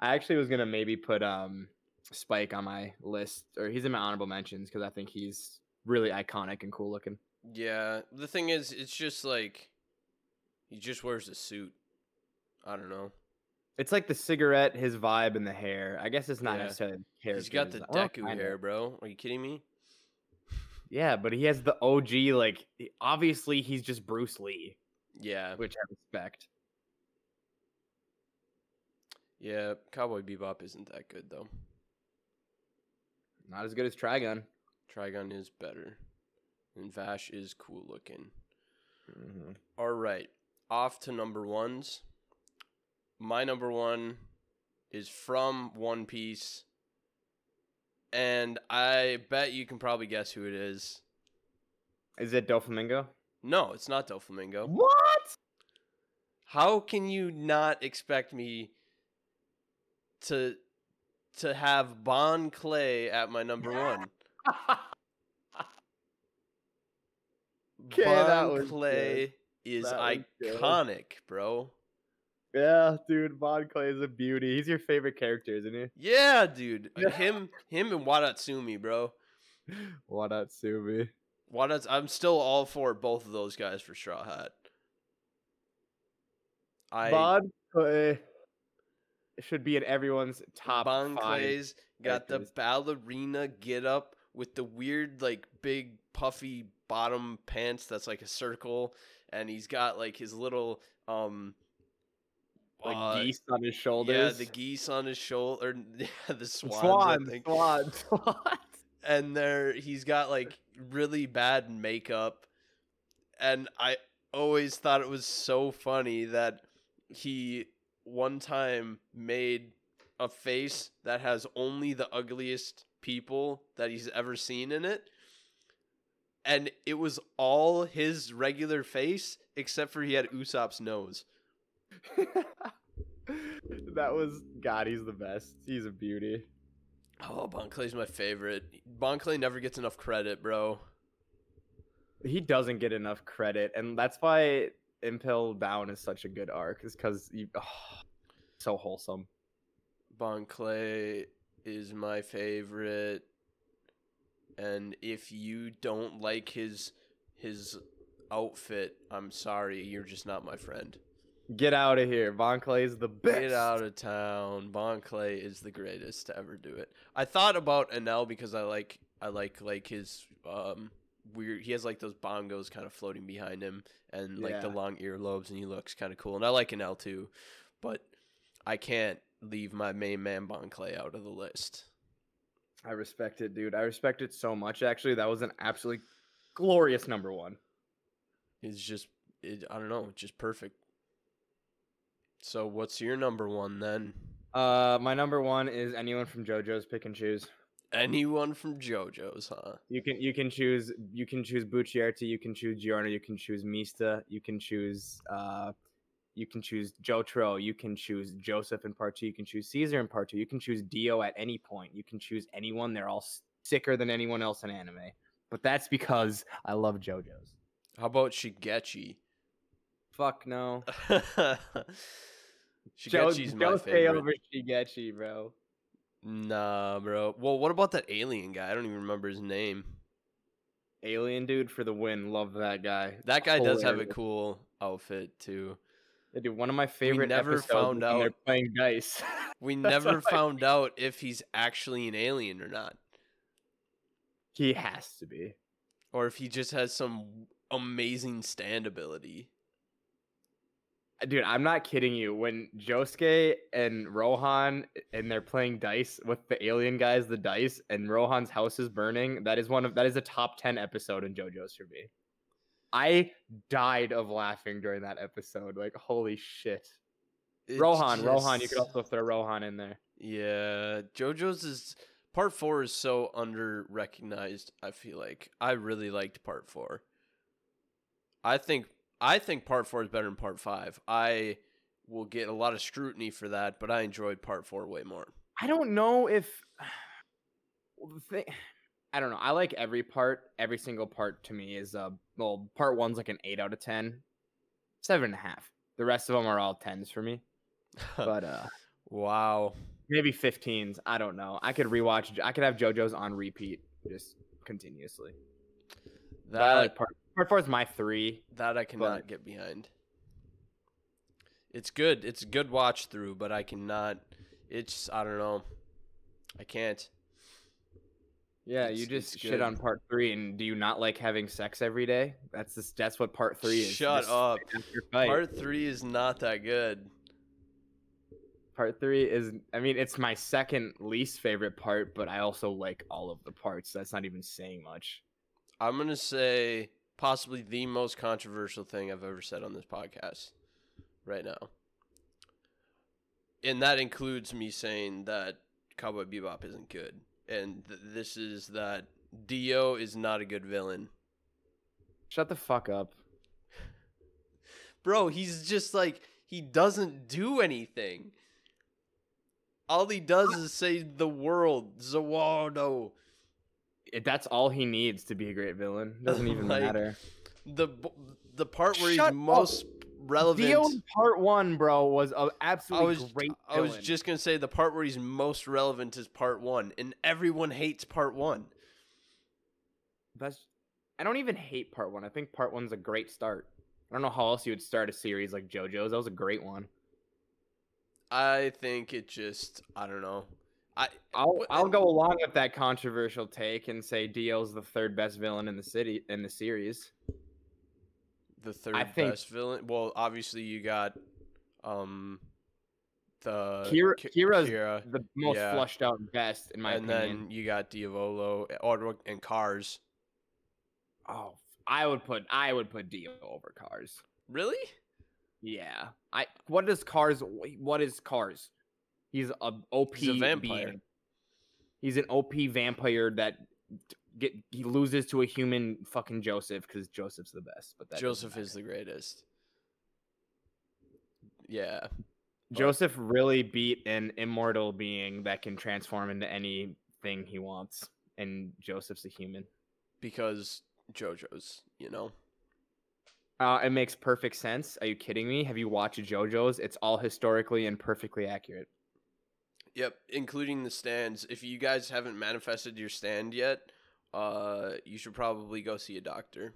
I actually was gonna maybe put um Spike on my list, or he's in my honorable mentions because I think he's really iconic and cool looking. Yeah, the thing is, it's just like he just wears a suit. I don't know. It's like the cigarette, his vibe, and the hair. I guess it's not Yeah. necessarily hair. He's got the Deku hair, bro. Are you kidding me? Yeah, but he has the OG. Like, obviously, he's just Bruce Lee, Yeah, which I respect. yeah. Cowboy Bebop isn't that good though. Not as good as Trigun. Trigun is better, and Vash is cool looking. Mm-hmm. All right, off to number ones. My number one is from One Piece, and I bet you can probably guess who it is. Is it Doflamingo? No, it's not Doflamingo. What? How can you not expect me to to have Bon Clay at my number one? Okay, that bon was Clay is That iconic, bro. yeah, dude, Bon Clay is a beauty. He's your favorite character, isn't he? Yeah, dude. him him and Wadatsumi, bro. Wadatsumi. Wadats I'm still all for both of those guys for Straw Hat. I Bon Clay should be in everyone's top Bon. Clay's got the ballerina get up with the weird like big puffy bottom pants that's like a circle and he's got like his little um like uh, geese on his shoulders. yeah the geese on his shoulder or yeah, the swans, Swan, I think. swan, swan. and there he's got like really bad makeup and i always thought it was so funny that he one time made a face that has only the ugliest people that he's ever seen in it and it was all his regular face except for he had usopp's nose that was God. He's the best. He's a beauty. oh bon clay's my favorite bon clay never gets enough credit bro He doesn't get enough credit, and that's why Impel Down is such a good arc. Is because oh, so and if you don't like his his outfit, I'm sorry, you're just not my friend. Get out of here. Bon Clay is the best. Get out of town. Bon Clay is the greatest to ever do it. I thought about Enel because I like I like like his um weird he has like those bongos kind of floating behind him and like the Yeah. long earlobes and he looks kind of cool. And I like Enel too. But I can't leave my main man Bon Clay out of the list. I respect it, dude. I respect it so much. Actually, that was an absolutely glorious number one. It's just it, I don't know, just perfect. So what's your number one then? Uh, my number one is anyone from JoJo's Pick and Choose. Anyone from JoJo's, huh? You can you can choose you can choose Bucciarati, you can choose Giorno, you can choose Mista, you can choose uh, you can choose Jotaro, you can choose Joseph in part two, you can choose Caesar in part two, you can choose Dio at any point, you can choose anyone. They're all sicker than anyone else in anime, but that's because I love JoJo's. How about Shigechi? Fuck no. Shigechi's my Josuke favorite. over Shigechi, bro. Nah, bro. Well, what about that alien guy? I don't even remember his name. Alien dude for the win. Love that guy. That guy does have a cool outfit too. Dude, one of my favorite We never episodes found when they're out- playing dice. We never what I found out if he's actually an alien or not, he has to be. or if he just has some amazing stand ability. Uh, dude, I'm not kidding you. When Josuke and Rohan uh, and they're playing dice with the alien guys, the dice, and Rohan's house is burning, that is one of that is a top ten episode in JoJo's for me. I died of laughing during that episode. Like, holy shit. It's Rohan, Rohan, you could also throw Rohan in there. Yeah, JoJo's is part four is so under recognized. I feel like I really liked part four. I think I think part four is better than part five. I will get a lot of scrutiny for that, but I enjoyed part four way more. I don't know if well, the thing I don't know. I like every part. Every single part to me is a well, part one's like an eight out of ten. Seven and a half. The rest of them are all tens for me. But uh wow, maybe fifteens. I don't know. I could rewatch I could have JoJo's on repeat just continuously. But I that like part part four is my three. that I cannot get behind. It's good. It's a good watch through, but I cannot. It's I don't know. I can't. Yeah, It's- you just shit on part three and do you not like having sex every day? That's just, that's what part three is. Shut up. fight after fight. Part three is not that good. Part three is, I mean, it's my second least favorite part, but I also like all of the parts. That's not even saying much. I'm gonna say possibly the most controversial thing I've ever said on this podcast right now. And that includes me saying that Cowboy Bebop isn't good. And th- this is that Dio is not a good villain. Shut the fuck up. Bro, he's just like he doesn't do anything. All he does is save the world. Za Warudo. It, that's all he needs to be a great villain. Doesn't even Like, matter. The the part where Shut he's up. most relevant Dio part one, bro, was a I absolutely was great. I was just gonna say the part where he's most relevant is part one, and everyone hates part one. That's. I don't even hate part one. I think part one's a great start. I don't know how else you would start a series like JoJo's. That was a great one. I think it just I don't know. I I'll I'll eh go along with that controversial take and say Dio's the third best villain in the city in the series. The third think- best villain. Well, obviously you got um the Kira, Ki- Kira's Kira, the most yeah. flushed out best in my and opinion. then you got Diavolo or and Kars. oh, I would put I would put Dio over Kars. Really? Yeah, I what does Kars? What is Kars? He's a OP He's a vampire. being. He's an OP vampire that get he loses to a human fucking Joseph because Joseph's the best. But that Joseph is the greatest. Yeah. Joseph really beat an immortal being that can transform into anything he wants, and Joseph's a human. Because JoJo's, you know. Uh, it makes perfect sense. Are you kidding me? Have you watched JoJo's? It's all historically and perfectly accurate. Yep, including the stands. If you guys haven't manifested your stand yet, uh, you should probably go see a doctor.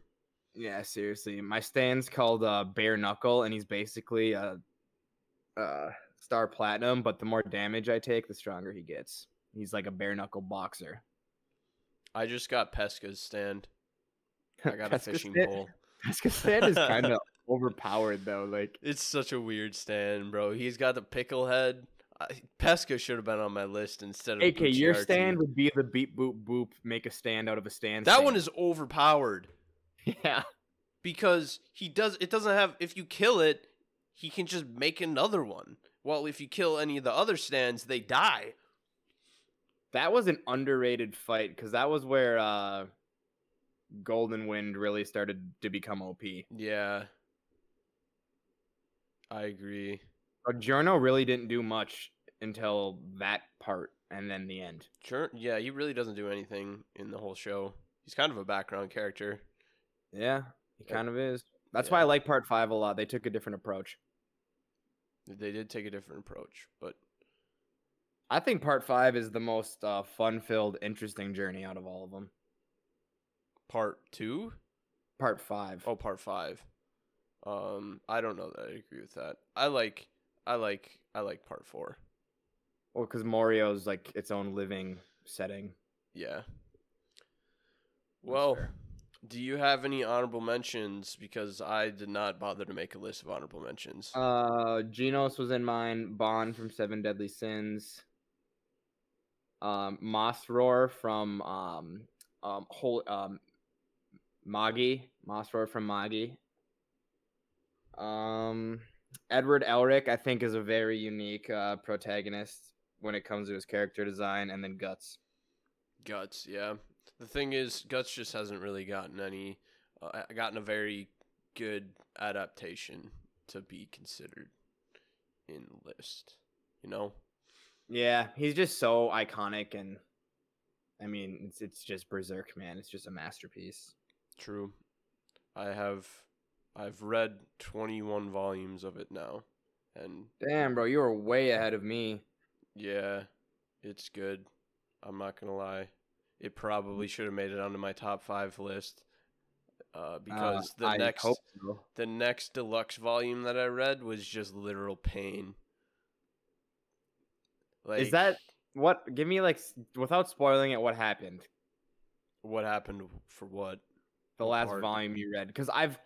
Yeah, seriously. My stand's called uh, Bare Knuckle, and he's basically a, uh star platinum. But the more damage I take, the stronger he gets. He's like a bare knuckle boxer. I just got Pesci's stand. I got a fishing stand- pole. Pesci's stand is kind of overpowered though. Like, It's such a weird stand, bro. He's got the pickle head. I, Pesci should have been on my list instead of AK, your stand would be the beep boop boop, make a stand out of a stand. That one is overpowered yeah. because he does. It doesn't have. If you kill it, he can just make another one. Well, if you kill any of the other stands, they die. That was an underrated fight because that was where uh, Golden Wind really started to become OP. Yeah, I agree. Giorno really didn't do much until that part and then the end. Sure. Yeah, he really doesn't do anything in the whole show. He's kind of a background character. Yeah, he Yeah. kind of is. That's why I like part five a lot. They took a different approach. They did take a different approach, but I think part five is the most uh, fun-filled, interesting journey out of all of them. part two. Part five. Oh, part five. Um, I don't know that I agree with that. I like, I like, I like part four. Well, because Morioh's like its own living setting. Yeah. Well, fair. do you have any honorable mentions? Because I did not bother to make a list of honorable mentions. Uh, Genos was in mine. Bond from Seven Deadly Sins. Um, Masrur from um, um, whole um, Magi. Masrur from Magi. Um, Edward Elric, I think, is a very unique uh, protagonist when it comes to his character design, and then Guts. Guts, yeah. The thing is, Guts just hasn't really gotten any, uh, gotten a very good adaptation to be considered in the list. You know. Yeah, he's just so iconic, and I mean, it's it's just Berserk, man. It's just a masterpiece. True. I have I've read 21 volumes of it now and Damn, bro, you are way ahead of me. yeah, it's good. I'm not going to lie. It probably should have made it onto my top 5 list. Uh, because the I next so. the next deluxe volume that I read was just literal pain. Like Is that what? Give me like without spoiling it. What happened? what happened for what? The What last part? volume you read? Because I've,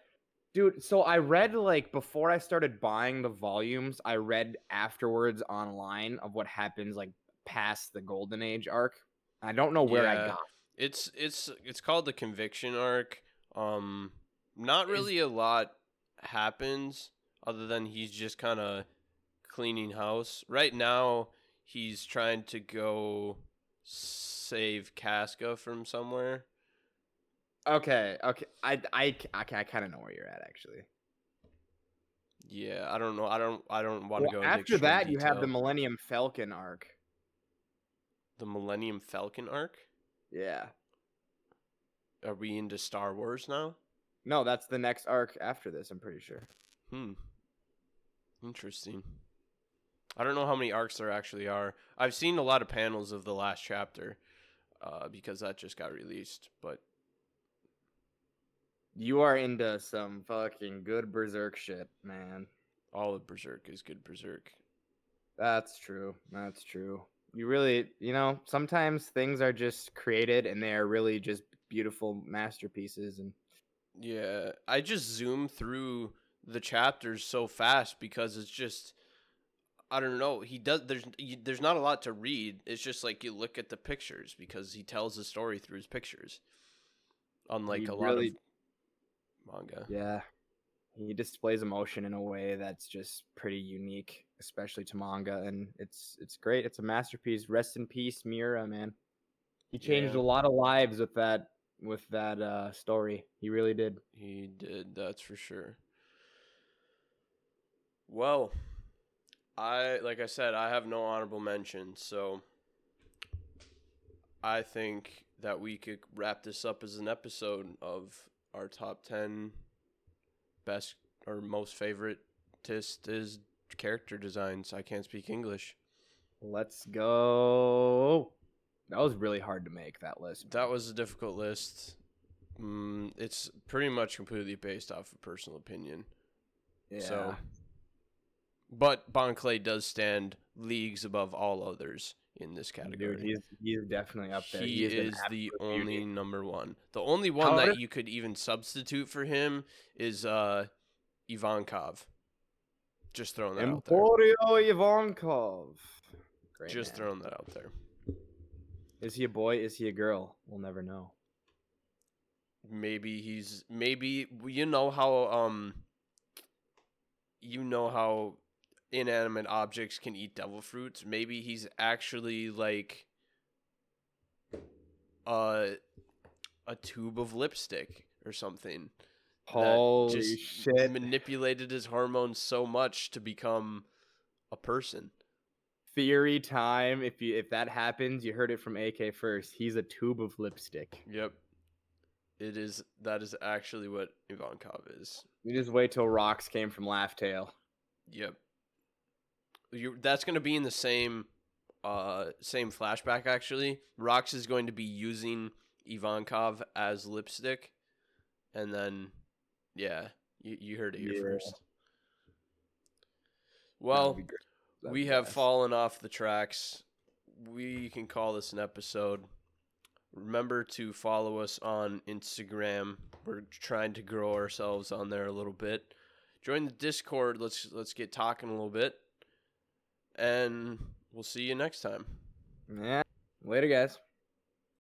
dude. So I read like before I started buying the volumes. I read afterwards online of what happens like past the Golden Age arc. I don't know where I Yeah. got. It's it's it's called the conviction arc. Um, not really a lot happens other than he's just kind of cleaning house. Right now, he's trying to go save Casca from somewhere. Okay, okay. I I okay. I kind of know where you're at actually. Yeah, I don't know. I don't. I don't want to Well, go. into after that, you have the. Millennium Falcon arc. the Millennium Falcon arc. Yeah. Are we into Star Wars now? No, that's the next arc after this. I'm pretty sure. Hmm. Interesting. I don't know how many arcs there actually are. I've seen a lot of panels of the last chapter, uh, because that just got released. But You are into some fucking good berserk shit, man. all of Berserk is good Berserk. That's true. That's true. You really, you know, sometimes things are just created and they are really just beautiful masterpieces and Yeah, I just zoom through the chapters so fast because it's just I don't know. He does there's you, there's not a lot to read. It's just like you look at the pictures because he tells the story through his pictures. Unlike He a lot of manga. yeah. He displays emotion in a way that's just pretty unique, especially to manga and it's it's great. It's a masterpiece. Rest in peace, Miura, man. He changed Yeah. a lot of lives with that with that uh story. He really did. He did, that's for sure. Well, I like I said, I have no honorable mention, so I think that we could wrap this up as an episode of our top ten best or most favorite tist is character designs. I can't speak English. Let's go. That was really hard to make that list. That was a difficult list. Mm, it's pretty much completely based off of personal opinion. Yeah. So, but Bon Clay does stand leagues above all others in this category. Dude, he's he's definitely up there. he is is the only beauty. number one. The only one However- that you could even substitute for him is uh, Ivankov. Just throwing that out there. Emporio Ivankov. Great Just man. throwing that out there. Is he a boy? Is he a girl? We'll never know. Maybe he's maybe you know how um you know how inanimate objects can eat devil fruits. Maybe he's actually like a a tube of lipstick or something. that just shit! manipulated his hormones so much to become a person. Theory time. If you if that happens, you heard it from AK first. He's a tube of lipstick. Yep. It is that is actually what Ivankov is. You just wait till Rocks came from Laugh Tale. Yep. You that's going to be in the same uh same flashback actually. Rox is going to be using Ivankov as lipstick and then yeah, you you heard it here Yeah. first. Well, be great. That'd we have best. fallen off the tracks. We can call this an episode. Remember to follow us on Instagram. We're trying to grow ourselves on there a little bit. Join the Discord. Let's let's get talking a little bit. And we'll see you next time. Yeah. Later, guys.